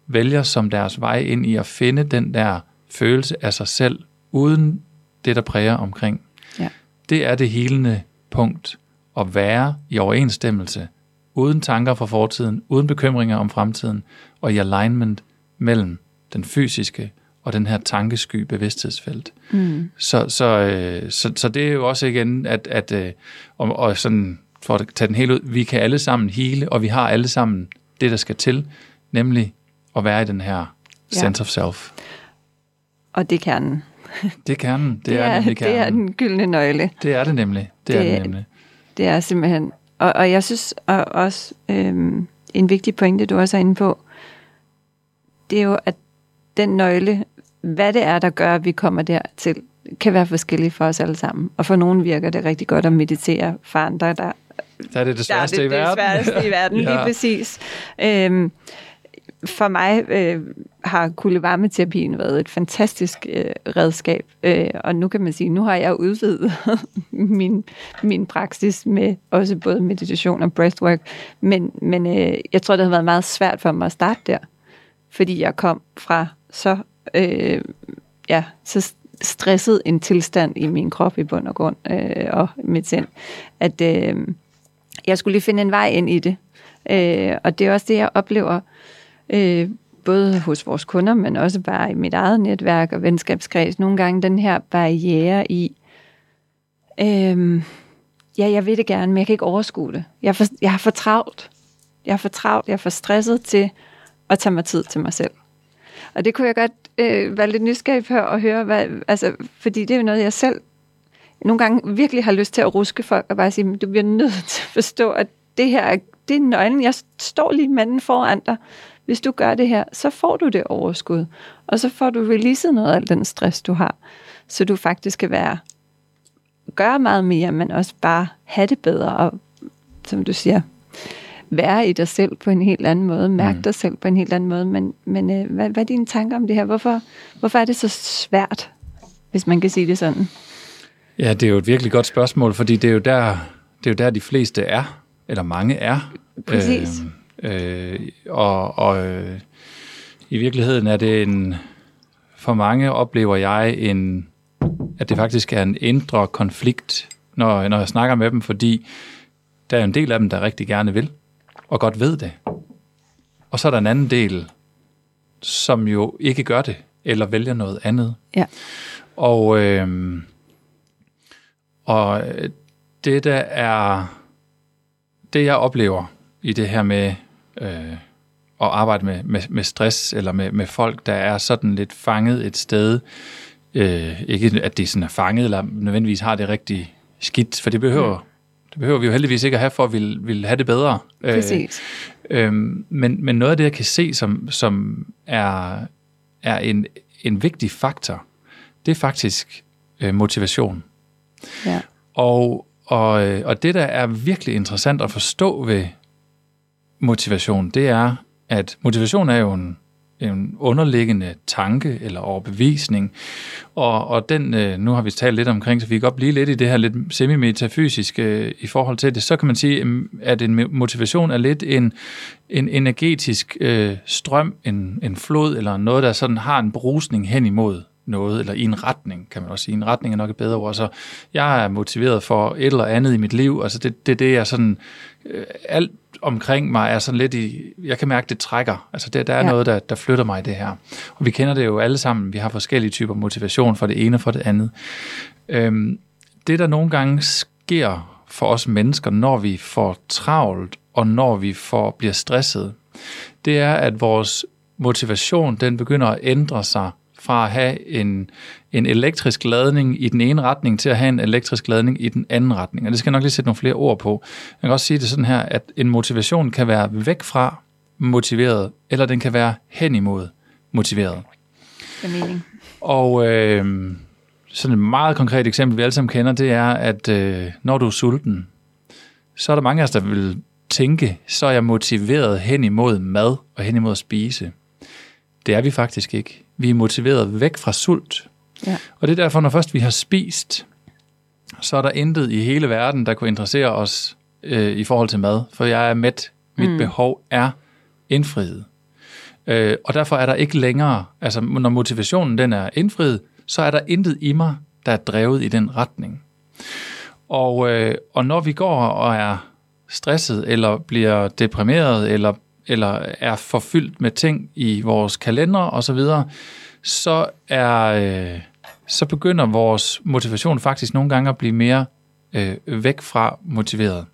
Speaker 2: vælger som deres vej ind i at finde den der følelse af sig selv, uden det, der præger omkring.
Speaker 1: Ja.
Speaker 2: Det er det helende punkt, at være i overensstemmelse, uden tanker fra fortiden, uden bekymringer om fremtiden, og i alignment mellem den fysiske og den her tankesky bevidsthedsfelt.
Speaker 1: Mm.
Speaker 2: Så, så, øh, så, så det er jo også igen, at, at øh, og, og sådan, for at tage den helt ud, vi kan alle sammen hele, og vi har alle sammen det, der skal til, nemlig at være i den her
Speaker 1: Ja.
Speaker 2: sense of self.
Speaker 1: Og det er kernen.
Speaker 2: Det er kernen. Det,
Speaker 1: Det
Speaker 2: er,
Speaker 1: er,
Speaker 2: nemlig
Speaker 1: det er
Speaker 2: kernen.
Speaker 1: den gyldne nøgle.
Speaker 2: Det er det nemlig. Det, er
Speaker 1: Det-
Speaker 2: det nemlig.
Speaker 1: Det er simpelthen... Og, og jeg synes og også, øhm, en vigtig pointe, du også er inde på, det er jo, at den nøgle, hvad det er, der gør, at vi kommer dertil, kan være forskellige for os alle sammen. Og for nogen virker det rigtig godt at meditere, for andre, der,
Speaker 2: Der er det det
Speaker 1: der er
Speaker 2: sværeste
Speaker 1: det,
Speaker 2: i verden.
Speaker 1: det sværeste i verden, ja. lige præcis. Øhm, for mig øh, har kuldevarmeterapien været et fantastisk øh, redskab, øh, og nu kan man sige, nu har jeg udvidet min, min praksis med også både meditation og breathwork, men, men øh, jeg tror, det har været meget svært for mig at starte der, fordi jeg kom fra så, øh, ja, så stresset en tilstand i min krop i bund og grund øh, og mit sind, at øh, jeg skulle lige finde en vej ind i det. Øh, og det er også det, jeg oplever, øh, både hos vores kunder, men også bare i mit eget netværk og venskabskreds. Nogle gange den her barriere i, øh, ja, jeg vil det gerne, men jeg kan ikke overskue det. Jeg, for, jeg har for travlt. Jeg er for travlt, jeg er for stresset til at tage mig tid til mig selv. Og det kunne jeg godt øh, være lidt nysgerrig på at høre, hvad, altså, fordi det er jo noget, jeg selv nogle gange virkelig har lyst til at ruske folk og bare sige, du bliver nødt til at forstå, at det her det er nøglen. Jeg står lige manden foran dig. Hvis du gør det her, så får du det overskud. Og så får du releaset noget af den stress, du har. Så du faktisk kan være gøre meget mere, men også bare have det bedre. Og som du siger, være i dig selv på en helt anden måde, mærke mm. dig selv på en helt anden måde. Men, men øh, hvad, hvad er dine tanker om det her? Hvorfor, hvorfor er det så svært, hvis man kan sige det sådan?
Speaker 2: Ja, det er jo et virkelig godt spørgsmål, fordi det er jo der, det er jo der de fleste er, eller mange er.
Speaker 1: Præcis.
Speaker 2: Øh, øh, og og øh, i virkeligheden er det en, for mange oplever jeg en, at det faktisk er en indre konflikt, når, når jeg snakker med dem, fordi der er en del af dem, der rigtig gerne vil og godt ved det. Og så er der en anden del, som jo ikke gør det, eller vælger noget andet.
Speaker 1: Ja.
Speaker 2: Og, øh, og det, der er det, jeg oplever i det her med øh, at arbejde med, med, med stress, eller med, med folk, der er sådan lidt fanget et sted, øh, ikke at de sådan er fanget, eller nødvendigvis har det rigtig skidt, for det behøver mm det behøver vi jo heldigvis ikke at have, for at vi vil have det bedre.
Speaker 1: Præcis.
Speaker 2: Øh, øh, men, men noget af det, jeg kan se, som, som er, er en, en vigtig faktor, det er faktisk øh, motivation.
Speaker 1: Ja.
Speaker 2: Og, og, øh, og det, der er virkelig interessant at forstå ved motivation, det er, at motivation er jo en, en underliggende tanke eller overbevisning. Og, og den, øh, nu har vi talt lidt omkring, så vi kan godt blive lidt i det her lidt semi-metafysiske øh, i forhold til det. Så kan man sige, mm, at en motivation er lidt en, en energetisk øh, strøm, en, en flod eller noget, der sådan har en brusning hen imod noget, eller i en retning, kan man også sige. En retning er nok et bedre ord. Så jeg er motiveret for et eller andet i mit liv. Altså det, det, det er sådan, øh, alt omkring mig er sådan lidt i, jeg kan mærke, det trækker. Altså det, der er ja. noget, der, der flytter mig i det her. Og vi kender det jo alle sammen. Vi har forskellige typer motivation for det ene og for det andet. Øhm, det, der nogle gange sker for os mennesker, når vi får travlt, og når vi får, bliver stresset, det er, at vores motivation, den begynder at ændre sig fra at have en, en elektrisk ladning i den ene retning til at have en elektrisk ladning i den anden retning. Og det skal jeg nok lige sætte nogle flere ord på. Jeg kan også sige det sådan her, at en motivation kan være væk fra motiveret, eller den kan være hen imod motiveret.
Speaker 1: Det er mening.
Speaker 2: Og øh, sådan et meget konkret eksempel, vi alle sammen kender, det er, at øh, når du er sulten, så er der mange af os, der vil tænke, så er jeg motiveret hen imod mad og hen imod at spise. Det er vi faktisk ikke. Vi er motiveret væk fra sult.
Speaker 1: Ja.
Speaker 2: Og det er derfor, når først vi har spist, så er der intet i hele verden, der kunne interessere os øh, i forhold til mad. For jeg er mæt. Mit mm. behov er indfriet. Øh, og derfor er der ikke længere, altså når motivationen den er indfriet, så er der intet i mig, der er drevet i den retning. Og, øh, og når vi går og er stresset, eller bliver deprimeret, eller eller er forfyldt med ting i vores kalender osv., så, så er øh, så begynder vores motivation faktisk nogle gange at blive mere øh, væk fra motiveret.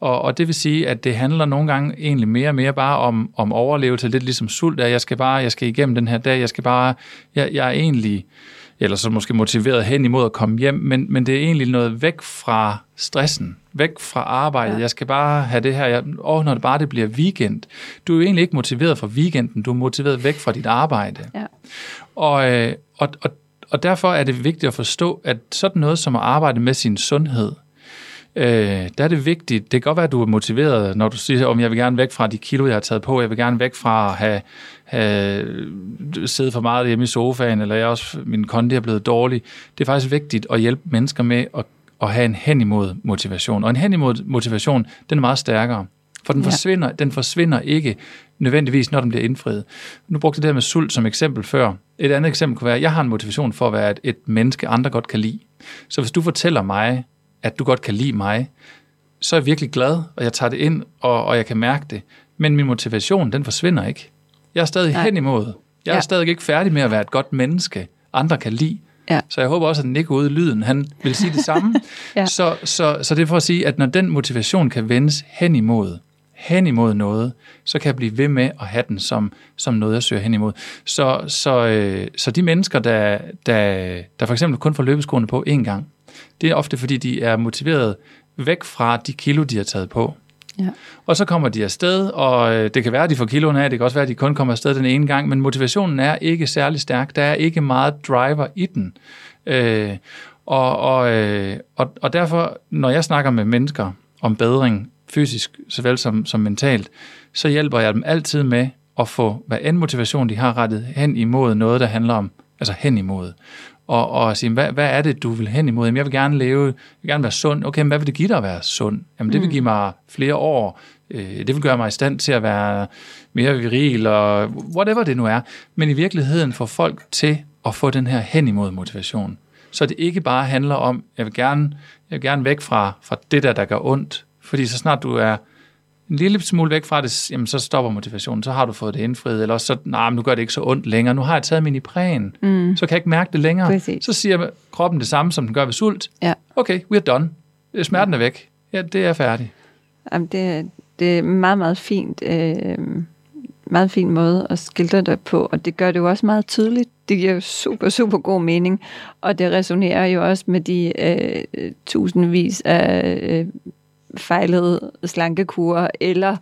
Speaker 2: Og, og det vil sige, at det handler nogle gange egentlig mere og mere bare om, om overlevelse, lidt ligesom sult at jeg skal bare, jeg skal igennem den her dag, jeg skal bare, jeg, jeg er egentlig, eller så måske motiveret hen imod at komme hjem, men, men det er egentlig noget væk fra stressen, væk fra arbejdet. Ja. Jeg skal bare have det her. Jeg, åh, når det bare det bliver weekend. Du er jo egentlig ikke motiveret for weekenden, du er motiveret væk fra dit arbejde.
Speaker 1: Ja.
Speaker 2: Og, øh, og, og, og derfor er det vigtigt at forstå, at sådan noget som at arbejde med sin sundhed, øh, der er det vigtigt. Det kan godt være, at du er motiveret, når du siger, om jeg vil gerne væk fra de kilo, jeg har taget på. Jeg vil gerne væk fra at have, have siddet for meget hjemme i sofaen, eller jeg også, min kondi er blevet dårlig. Det er faktisk vigtigt at hjælpe mennesker med at at have en hen imod motivation. Og en hen imod motivation, den er meget stærkere. For den
Speaker 1: Ja.
Speaker 2: forsvinder, den forsvinder ikke nødvendigvis, når den bliver indfriet. Nu brugte jeg det her med sult som eksempel før. Et andet eksempel kunne være, at jeg har en motivation for at være et, et menneske, andre godt kan lide. Så hvis du fortæller mig, at du godt kan lide mig, så er jeg virkelig glad, og jeg tager det ind, og, og jeg kan mærke det. Men min motivation, den forsvinder ikke. Jeg er stadig
Speaker 1: Nej.
Speaker 2: hen imod. Jeg er
Speaker 1: Ja.
Speaker 2: stadig ikke færdig med at være et godt menneske, andre kan lide.
Speaker 1: Ja.
Speaker 2: Så jeg håber også, at Nick ude i lyden, han vil sige det samme.
Speaker 1: Ja.
Speaker 2: så, så, så det er for at sige, at når den motivation kan vendes hen imod, hen imod noget, så kan jeg blive ved med at have den som, som noget, jeg søger hen imod. Så, så, øh, så de mennesker, der, der, der for eksempel kun får løbeskoene på én gang, det er ofte fordi, de er motiveret væk fra de kilo, de har taget på.
Speaker 1: Ja.
Speaker 2: Og så kommer de afsted, og øh, det kan være, at de får kiloen af, det kan også være, at de kun kommer afsted den ene gang, men motivationen er ikke særlig stærk. Der er ikke meget driver i den. Øh, og, og, øh, og, og derfor, når jeg snakker med mennesker om bedring, fysisk såvel som, som mentalt, så hjælper jeg dem altid med at få, hvad end motivation de har rettet hen imod noget, der handler om, altså hen imod. Og, og sige, hvad, hvad er det, du vil hen imod? Jamen, jeg vil gerne leve, jeg vil gerne være sund. Okay, men hvad vil det give dig at være sund? Jamen, det vil give mig flere år. Øh, Det vil gøre mig i stand til at være mere viril, og whatever det nu er. Men i virkeligheden får folk til at få den her hen imod motivation. Så det ikke bare handler om, jeg vil gerne, jeg vil gerne væk fra, fra det der, der gør ondt. Fordi så snart du er en lille smule væk fra det, jamen så stopper motivationen, så har du fået det indfriet, eller så, nej, men nu gør det ikke så ondt længere, nu har jeg taget min Ipren, mm. så kan jeg ikke mærke det længere.
Speaker 1: Præcis.
Speaker 2: Så siger kroppen det samme, som den gør ved sult.
Speaker 1: Ja.
Speaker 2: Okay, we're done. Smerten er væk. Ja, det er færdigt.
Speaker 1: Jamen, det, det er meget, meget fint. Øh, meget fin måde at skildre det på, og det gør det jo også meget tydeligt. Det giver jo super, super god mening, og det resonerer jo også med de øh, tusindvis af øh, fejlede slankekurer, eller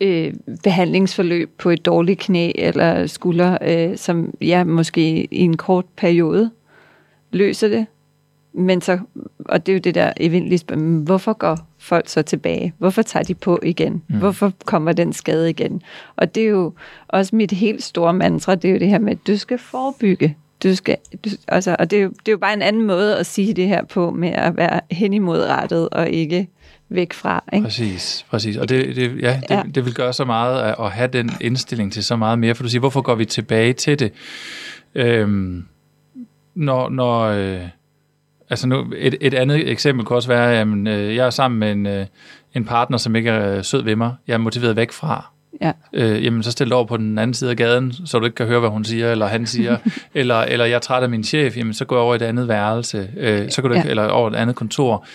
Speaker 1: øh, behandlingsforløb på et dårligt knæ eller skulder, øh, som ja, måske i en kort periode løser det, men så, og det er jo det der evindelige spørgsmål, hvorfor går folk så tilbage? Hvorfor tager de på igen? Mm. Hvorfor kommer den skade igen? Og det er jo også mit helt store mantra, det er jo det her med, at du skal forebygge. Du skal, du, altså, og det er, jo, det er jo bare en anden måde at sige det her på, med at være hen imod rettet og ikke væk fra. Ikke?
Speaker 2: Præcis, præcis. Og det, det, ja, det,
Speaker 1: Ja.
Speaker 2: det vil gøre så meget at, at have den indstilling til så meget mere, for du siger, hvorfor går vi tilbage til det? Øhm, når, når øh, altså nu, et, et andet eksempel kunne også være, at øh, jeg er sammen med en, øh, en partner, som ikke er øh, sød ved mig. Jeg er motiveret væk fra.
Speaker 1: Ja.
Speaker 2: Øh, jamen, så stil over på den anden side af gaden, så du ikke kan høre, hvad hun siger, eller han siger, eller, eller jeg er træt af min chef, jamen, så går jeg over i et andet værelse, øh, så kan du ikke,
Speaker 1: Ja.
Speaker 2: eller over et andet kontor.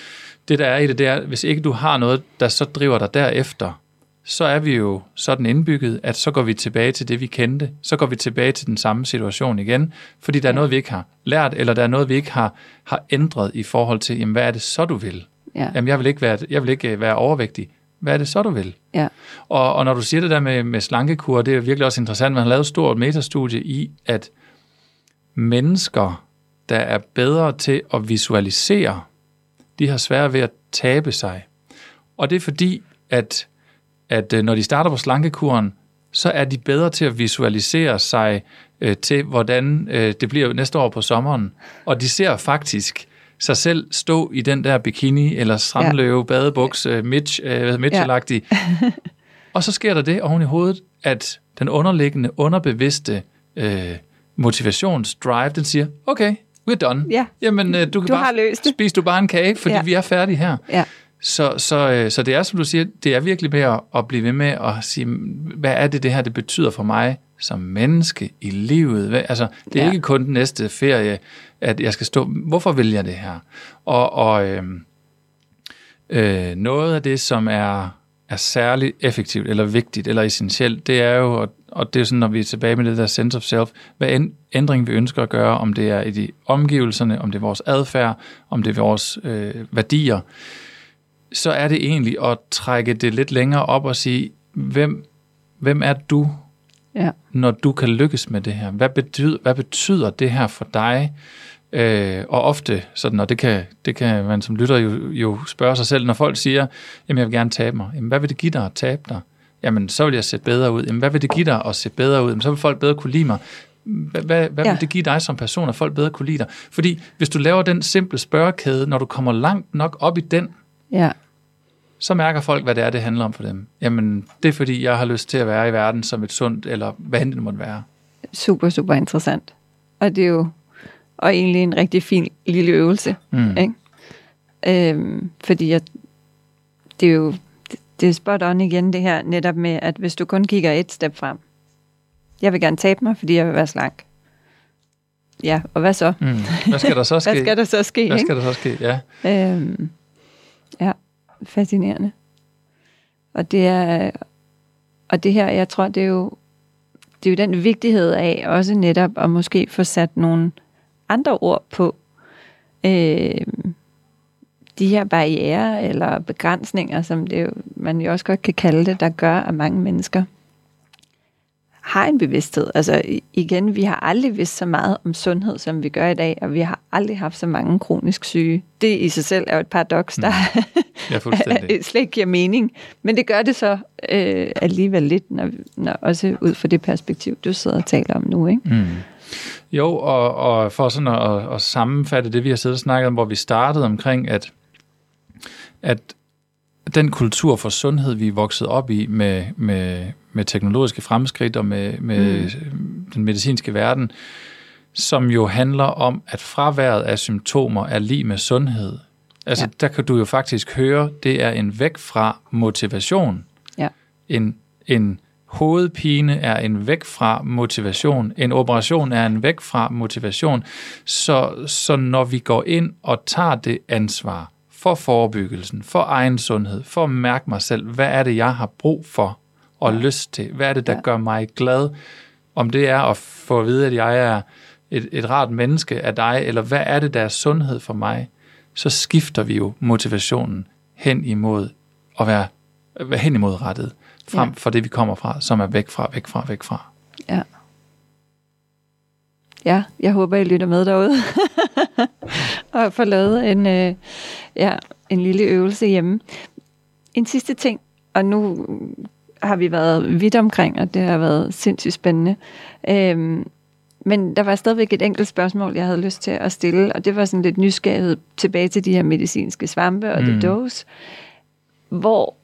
Speaker 2: Det, der er i det, det er, hvis ikke du har noget, der så driver dig derefter, så er vi jo sådan indbygget, at så går vi tilbage til det, vi kendte. Så går vi tilbage til den samme situation igen, fordi der er noget, vi ikke har lært, eller der er noget, vi ikke har, har ændret i forhold til, jamen, hvad er det så, du vil?
Speaker 1: Ja.
Speaker 2: Jamen, jeg vil ikke være, jeg vil ikke øh, være overvægtig. Hvad er det så, du vil?
Speaker 1: Ja.
Speaker 2: Og, og når du siger det der med, med slankekur, det er virkelig også interessant. Man har lavet et stort metastudie i, at mennesker, der er bedre til at visualisere, de har svært ved at tabe sig. Og det er fordi, at, at øh, når de starter på slankekuren, så er de bedre til at visualisere sig øh, til, hvordan øh, det bliver næste år på sommeren. Og de ser faktisk sig selv stå i den der bikini, eller strandløve, ja. badebuks, øh, mitch, øh, mitchellagtig. Og så sker der det oven i hovedet, at den underliggende, underbevidste øh, motivationsdrive, den siger, okay, we're done.
Speaker 1: Ja.
Speaker 2: Jamen, øh, du kan
Speaker 1: Du
Speaker 2: bare
Speaker 1: har løst det.
Speaker 2: spise du bare en kage, fordi
Speaker 1: Ja.
Speaker 2: vi er færdige her.
Speaker 1: Ja.
Speaker 2: Så, så, øh, så det er, som du siger, det er virkelig med at, at blive ved med at sige, hvad er det, det her det betyder for mig som menneske i livet? Hvad, altså, det er
Speaker 1: ja.
Speaker 2: ikke kun den næste ferie, at jeg skal stå, hvorfor vil jeg det her? Og, og øh, øh, noget af det, som er, er særligt effektivt, eller vigtigt, eller essentielt, det er jo, og, det er sådan, når vi er tilbage med det der sense of self, hvad ændring vi ønsker at gøre, om det er i de omgivelserne, om det er vores adfærd, om det er vores øh, værdier, så er det egentlig at trække det lidt længere op og sige, hvem, hvem er du,
Speaker 1: Ja.
Speaker 2: når du kan lykkes med det her? Hvad betyder, hvad betyder det her for dig? Øh, og ofte, sådan, og det kan, det kan man som lytter jo, jo spørge sig selv, når folk siger, jamen jeg vil gerne tabe mig. Jamen hvad vil det give dig at tabe dig? Jamen så vil jeg se bedre ud. Jamen hvad vil det give dig at se bedre ud? Jamen så vil folk bedre kunne lide mig. Hvad, hvad, hvad
Speaker 1: Ja.
Speaker 2: vil det give dig som person, at folk bedre kunne lide dig? Fordi hvis du laver den simple spørgekæde, når du kommer langt nok op i den,
Speaker 1: Ja.
Speaker 2: så mærker folk, hvad det er, det handler om for dem. Jamen, det er fordi, jeg har lyst til at være i verden som et sundt, eller hvad end det måtte være.
Speaker 1: Super, super interessant. Og det er jo og egentlig en rigtig fin lille øvelse.
Speaker 2: Mm.
Speaker 1: Ikke? Øhm, fordi jeg, det er jo det er spot on igen det her, netop med, at hvis du kun kigger et step frem, jeg vil gerne tabe mig, fordi jeg vil være slank. Ja, og hvad så?
Speaker 2: Mm. Hvad skal der så ske?
Speaker 1: hvad skal der så ske?
Speaker 2: Hvad
Speaker 1: ikke?
Speaker 2: skal der så ske? Ja.
Speaker 1: Øhm, ja, fascinerende. Og det er, og det her, jeg tror, det er jo, det er jo den vigtighed af også netop at måske få sat nogle andre ord på øhm, de her barriere eller begrænsninger, som det jo, man jo også godt kan kalde det, der gør, at mange mennesker har en bevidsthed. Altså igen, vi har aldrig vidst så meget om sundhed, som vi gør i dag, og vi har aldrig haft så mange kronisk syge. Det i sig selv er jo et paradoks, der
Speaker 2: Ja, fuldstændig.
Speaker 1: slet ikke giver mening. Men det gør det så øh, alligevel lidt, når, når, også ud fra det perspektiv, du sidder og taler om nu. Ikke?
Speaker 2: Mm. Jo, og, og for sådan at, at, at sammenfatte det, vi har siddet og snakket om, hvor vi startede omkring, at, at den kultur for sundhed, vi er vokset op i med, med, med teknologiske fremskridt og med, med mm. den medicinske verden, som jo handler om, at fraværet af symptomer er lige med sundhed. Altså, ja. der kan du jo faktisk høre, det er en væk fra motivation.
Speaker 1: Ja.
Speaker 2: En, en hovedpine er en væk fra motivation. En operation er en væk fra motivation. Så, så når vi går ind og tager det ansvar for forebyggelsen, for egen sundhed, for at mærke mig selv, hvad er det, jeg har brug for og ja. lyst til? Hvad er det, der ja. gør mig glad? Om det er at få at vide, at jeg er et, et rart menneske af dig, eller hvad er det, der er sundhed for mig? Så skifter vi jo motivationen hen imod at være, være hen imod rettet frem ja. for det, vi kommer fra, som er væk fra, væk fra, væk fra.
Speaker 1: Ja. Ja, jeg håber, I lytter med derude. og får lavet en, øh, ja, en lille øvelse hjemme. En sidste ting, og nu har vi været vidt omkring, og det har været sindssygt spændende. Øhm, men der var stadigvæk et enkelt spørgsmål, jeg havde lyst til at stille, og det var sådan lidt nysgerrighed tilbage til de her medicinske svampe og mm. the dose. Hvor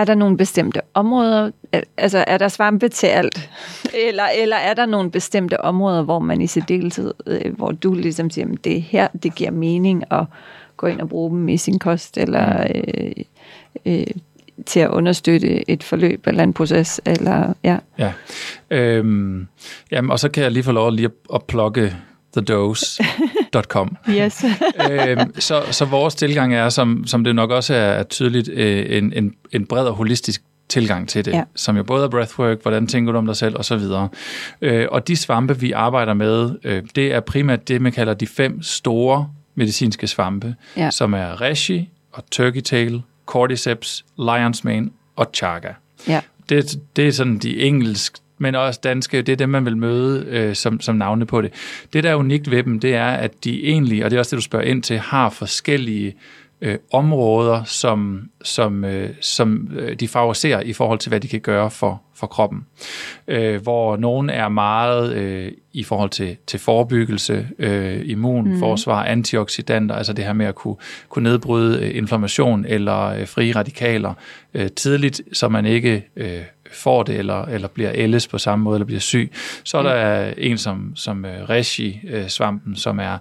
Speaker 1: er der nogle bestemte områder, altså er der svampe til alt, eller, eller er der nogle bestemte områder, hvor man i særdeleshed, øh, hvor du ligesom siger, at det er her, det giver mening at gå ind og bruge dem i sin kost, eller øh, øh, til at understøtte et forløb eller en proces, eller ja.
Speaker 2: Ja, øhm, jamen, og så kan jeg lige få lov lige at, at plukke thedose.com.
Speaker 1: yes.
Speaker 2: øhm, så, så vores tilgang er, som, som det nok også er, tydeligt, øh, en, en, en bred og holistisk tilgang til det, ja. som jo både er breathwork, hvordan tænker du om dig selv, og så videre. Øh, og de svampe, vi arbejder med, øh, det er primært det, man kalder de fem store medicinske svampe, ja. som er reishi og turkey tail, cordyceps, lion's mane og chaga.
Speaker 1: Ja.
Speaker 2: Det, det er sådan de engelsk men også danske, det er dem, man vil møde øh, som, som navne på det. Det, der er unikt ved dem, det er, at de egentlig, og det er også det, du spørger ind til, har forskellige øh, områder, som, som, øh, som øh, de favoriserer i forhold til, hvad de kan gøre for, for kroppen. Øh, hvor nogle er meget øh, i forhold til, til forebyggelse, øh, immunforsvar, mm. antioxidanter, altså det her med at kunne, kunne nedbryde øh, inflammation eller øh, frie radikaler øh, tidligt, så man ikke øh, får det, eller, eller bliver ældes på samme måde, eller bliver syg. Så er der en som, som uh, reishi-svampen, som er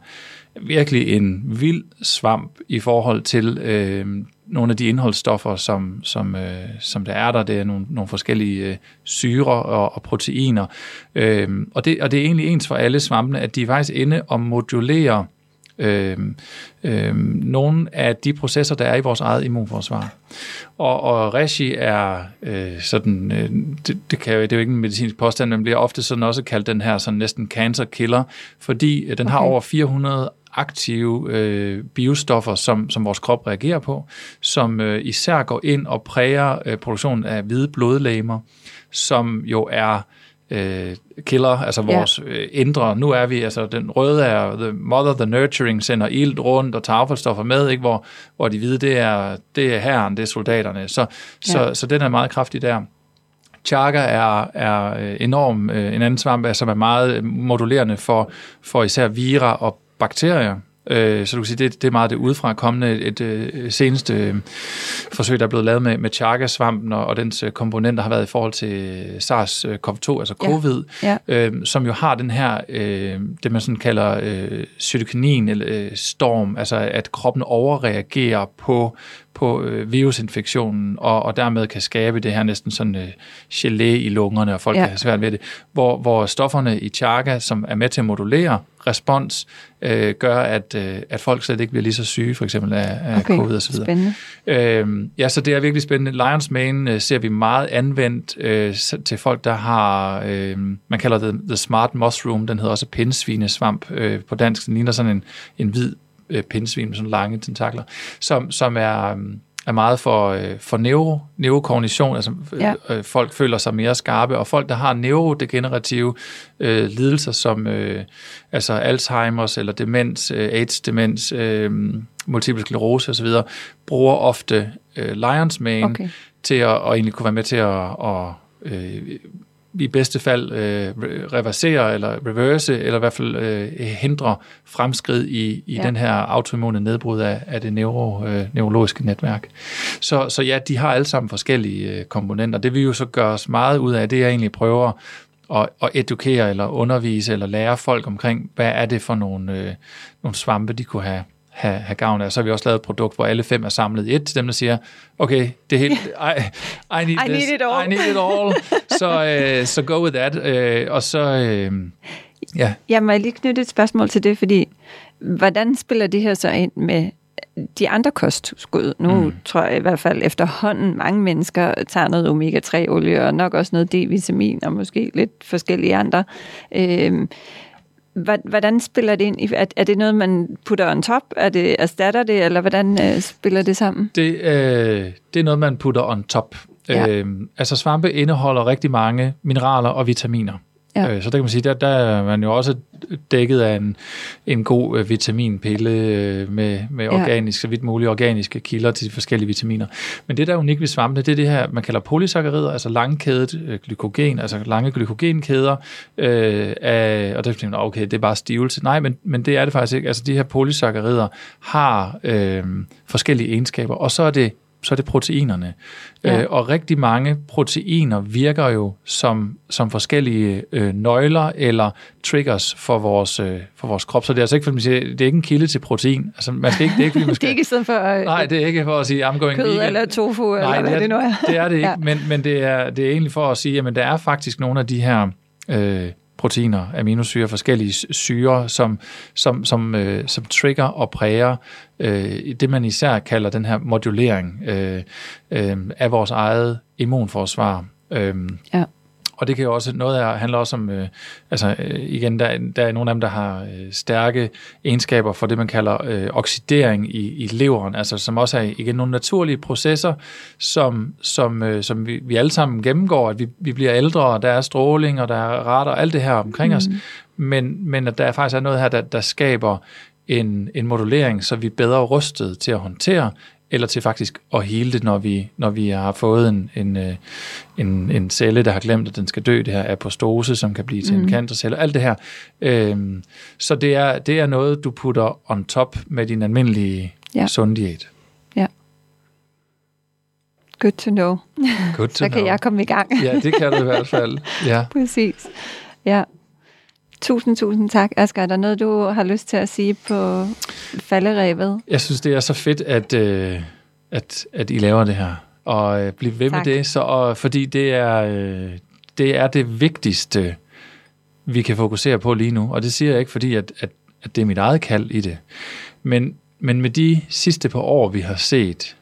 Speaker 2: virkelig en vild svamp i forhold til øh, nogle af de indholdsstoffer, som, som, øh, som der er der. Det er nogle, nogle forskellige øh, syre og, og proteiner. Øh, og, det, og det er egentlig ens for alle svampene, at de er faktisk inde og modulerer øh, øh, nogle af de processer, der er i vores eget immunforsvar. Og, og Reishi er øh, sådan, øh, det, det, kan, det er jo ikke en medicinsk påstand, men bliver ofte sådan også kaldt den her sådan næsten cancer killer, fordi øh, den okay. har over 400 aktive øh, biostoffer, som, som vores krop reagerer på, som øh, især går ind og præger øh, produktionen af hvide blodlegemer, som jo er øh, killer, altså vores ja. øh, indre. Nu er vi, altså den røde er the mother, the nurturing, sender ilt rundt og tager affaldsstoffer med, ikke? Hvor, hvor de hvide, det er, det er herren, det er soldaterne. Så, ja. så, så den er meget kraftig der. Chaga er, er enorm, øh, en anden svamp, som er meget modulerende for, for især vira og bakterier. Øh, så du kan sige, det, det er meget det udefra kommende. Et, et, et seneste øh, forsøg, der er blevet lavet med, med chaga-svampen og, og dens øh, komponenter, har været i forhold til SARS-CoV-2, altså covid,
Speaker 1: Ja.
Speaker 2: øh, som jo har den her, øh, det man sådan kalder øh, cytokinin eller øh, storm, altså at kroppen overreagerer på på øh, virusinfektionen, og, og dermed kan skabe det her næsten sådan øh, gelé i lungerne, og folk
Speaker 1: Ja.
Speaker 2: kan have svært ved det. Hvor, hvor stofferne i chaga, som er med til at modulere respons, øh, gør, at, øh, at folk slet ikke bliver lige så syge, for eksempel af, af
Speaker 1: Okay,
Speaker 2: covid videre.
Speaker 1: spændende.
Speaker 2: Øhm, ja, så det er virkelig spændende. Lions Mane øh, ser vi meget anvendt øh, til folk, der har, øh, man kalder det the smart mushroom, den hedder også pindsvinesvamp øh, på dansk. Den ligner sådan en, en hvid øh, pindsvin med sådan lange tentakler, som, som er, øh, er meget for, øh, for neuro, neurokognition, altså
Speaker 1: Ja.
Speaker 2: ja. øh, folk føler sig mere skarpe, og folk, der har neurodegenerative øh, lidelser som øh, altså Alzheimer's eller demens, øh, AIDS-demens, øh, multiple sklerose osv., bruger ofte øh, Lions Mane
Speaker 1: Okay.
Speaker 2: til at og egentlig kunne være med til at, at øh, i bedste fald øh, re- reversere eller reverse, eller i hvert fald øh, hindre fremskrid i, i
Speaker 1: ja.
Speaker 2: den her autoimmune nedbrud af, af det neuro, øh, neurologiske netværk. Så, så ja, de har alle sammen forskellige øh, komponenter. Det vi jo så gør os meget ud af, det er egentlig prøver at, at edukere eller undervise eller lære folk omkring, hvad er det for nogle, øh, nogle svampe, de kunne have, have, have gavn af. Så har vi også lavet et produkt, hvor alle fem er samlet i et til dem, der siger, okay, det er helt, I, I need
Speaker 1: I need
Speaker 2: this,
Speaker 1: it all.
Speaker 2: I need it all. så, øh, så go with that. Øh, og så, øh, ja,
Speaker 1: Jeg må lige knytte et spørgsmål til det, fordi hvordan spiller det her så ind med de andre kostskud? Nu mm. Tror jeg i hvert fald efterhånden mange mennesker tager noget omega-3-olie og nok også noget D-vitamin og måske lidt forskellige andre. Øhm, Hvordan spiller det ind? Er, er det noget, man putter on top? Er det erstatter det, eller hvordan øh, spiller det sammen?
Speaker 2: Det, øh, det er noget, man putter on top.
Speaker 1: Ja.
Speaker 2: Øhm, altså svampe indeholder rigtig mange mineraler og vitaminer.
Speaker 1: Ja.
Speaker 2: Øh, så der kan man sige, der, der er man jo også dækket af en, en god øh, vitaminpille øh, med, med
Speaker 1: Ja.
Speaker 2: organisk, så vidt muligt organiske kilder til de forskellige vitaminer. Men det, der er unikt ved svampene, det er det her, man kalder polysaccarider, altså langkædet øh, glykogen, altså lange glykogenkæder. Øh, af, og der tænker man, okay, det er bare stivelse. Nej, men, men det er det faktisk ikke. Altså de her polysaccarider har øh, forskellige egenskaber, og så er det så er det proteinerne.
Speaker 1: Ja.
Speaker 2: Øh, og rigtig mange proteiner virker jo som, som forskellige øh, nøgler eller triggers for vores, øh, for vores krop. Så det er altså ikke, fordi man siger, det er ikke en kilde til protein. Altså, man skal ikke, det er ikke, man
Speaker 1: Det
Speaker 2: skal...
Speaker 1: er ikke stedet for øh,
Speaker 2: Nej, det er ikke for at sige, I'm going
Speaker 1: kød
Speaker 2: vegan.
Speaker 1: eller tofu, eller
Speaker 2: Nej,
Speaker 1: hvad
Speaker 2: det er,
Speaker 1: det nu er.
Speaker 2: det er det ikke,
Speaker 1: ja.
Speaker 2: men, men det, er, det er egentlig for at sige, at der er faktisk nogle af de her øh, proteiner, aminosyre, forskellige syre, som, som, som, øh, som trigger og præger øh, det, man især kalder den her modulering øh, øh, af vores eget immunforsvar. Øh,
Speaker 1: Ja
Speaker 2: og det kan jo også, noget af handler også om, øh, altså øh, igen, der, der er nogle af dem, der har øh, stærke egenskaber for det, man kalder øh, oxidering i, i leveren, altså som også er igen nogle naturlige processer, som, som, øh, som vi, vi alle sammen gennemgår, at vi, vi bliver ældre, og der er stråling, og der er radar, og alt det her omkring mm. os, men, men at der faktisk er noget her, der, der skaber en, en modulering, så vi er bedre rustet til at håndtere, eller til faktisk at hele det, når vi, når vi har fået en, en, øh, en, en celle, der har glemt, at den skal dø, det her apostose, som kan blive til mm. en cancercelle, alt det her. Øhm, så det er, det er noget, du putter on top med din almindelige
Speaker 1: Ja.
Speaker 2: ja. sunddiæt.
Speaker 1: Good to know.
Speaker 2: Good to
Speaker 1: Så kan
Speaker 2: know.
Speaker 1: jeg komme i gang.
Speaker 2: Ja, det kan du i hvert fald. Ja.
Speaker 1: Præcis. Ja. Tusind, tusind tak, Asger. Er der noget, du har lyst til at sige på falderevet?
Speaker 2: Jeg synes, det er så fedt, at, øh, at, at I laver det her. Og øh, blive ved
Speaker 1: Tak.
Speaker 2: med det, så, og, fordi det er, øh, det er det vigtigste, vi kan fokusere på lige nu. Og det siger jeg ikke, fordi at, at, at det er mit eget kald i det. Men, men med de sidste par år, vi har set,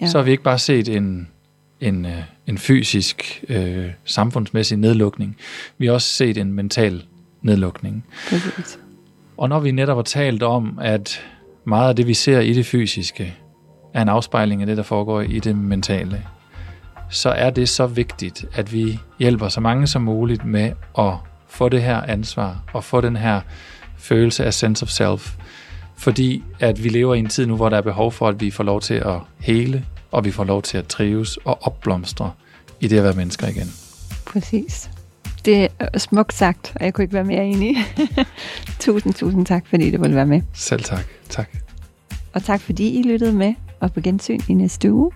Speaker 1: Ja.
Speaker 2: ja. så har vi ikke bare set en, en, øh, en fysisk, øh, samfundsmæssig nedlukning. Vi har også set en mental nedlukning.
Speaker 1: Præcis.
Speaker 2: Og når vi netop har talt om, at meget af det, vi ser i det fysiske, er en afspejling af det, der foregår i det mentale, så er det så vigtigt, at vi hjælper så mange som muligt med at få det her ansvar og få den her følelse af sense of self. Fordi at vi lever i en tid nu, hvor der er behov for, at vi får lov til at hele, og vi får lov til at trives og opblomstre i det at være mennesker igen.
Speaker 1: Præcis. Det er smukt sagt, og jeg kunne ikke være mere enig. tusind, tusind tak, fordi du ville være med.
Speaker 2: Selv tak. Tak.
Speaker 1: Og tak, fordi I lyttede med, og på gensyn i næste uge.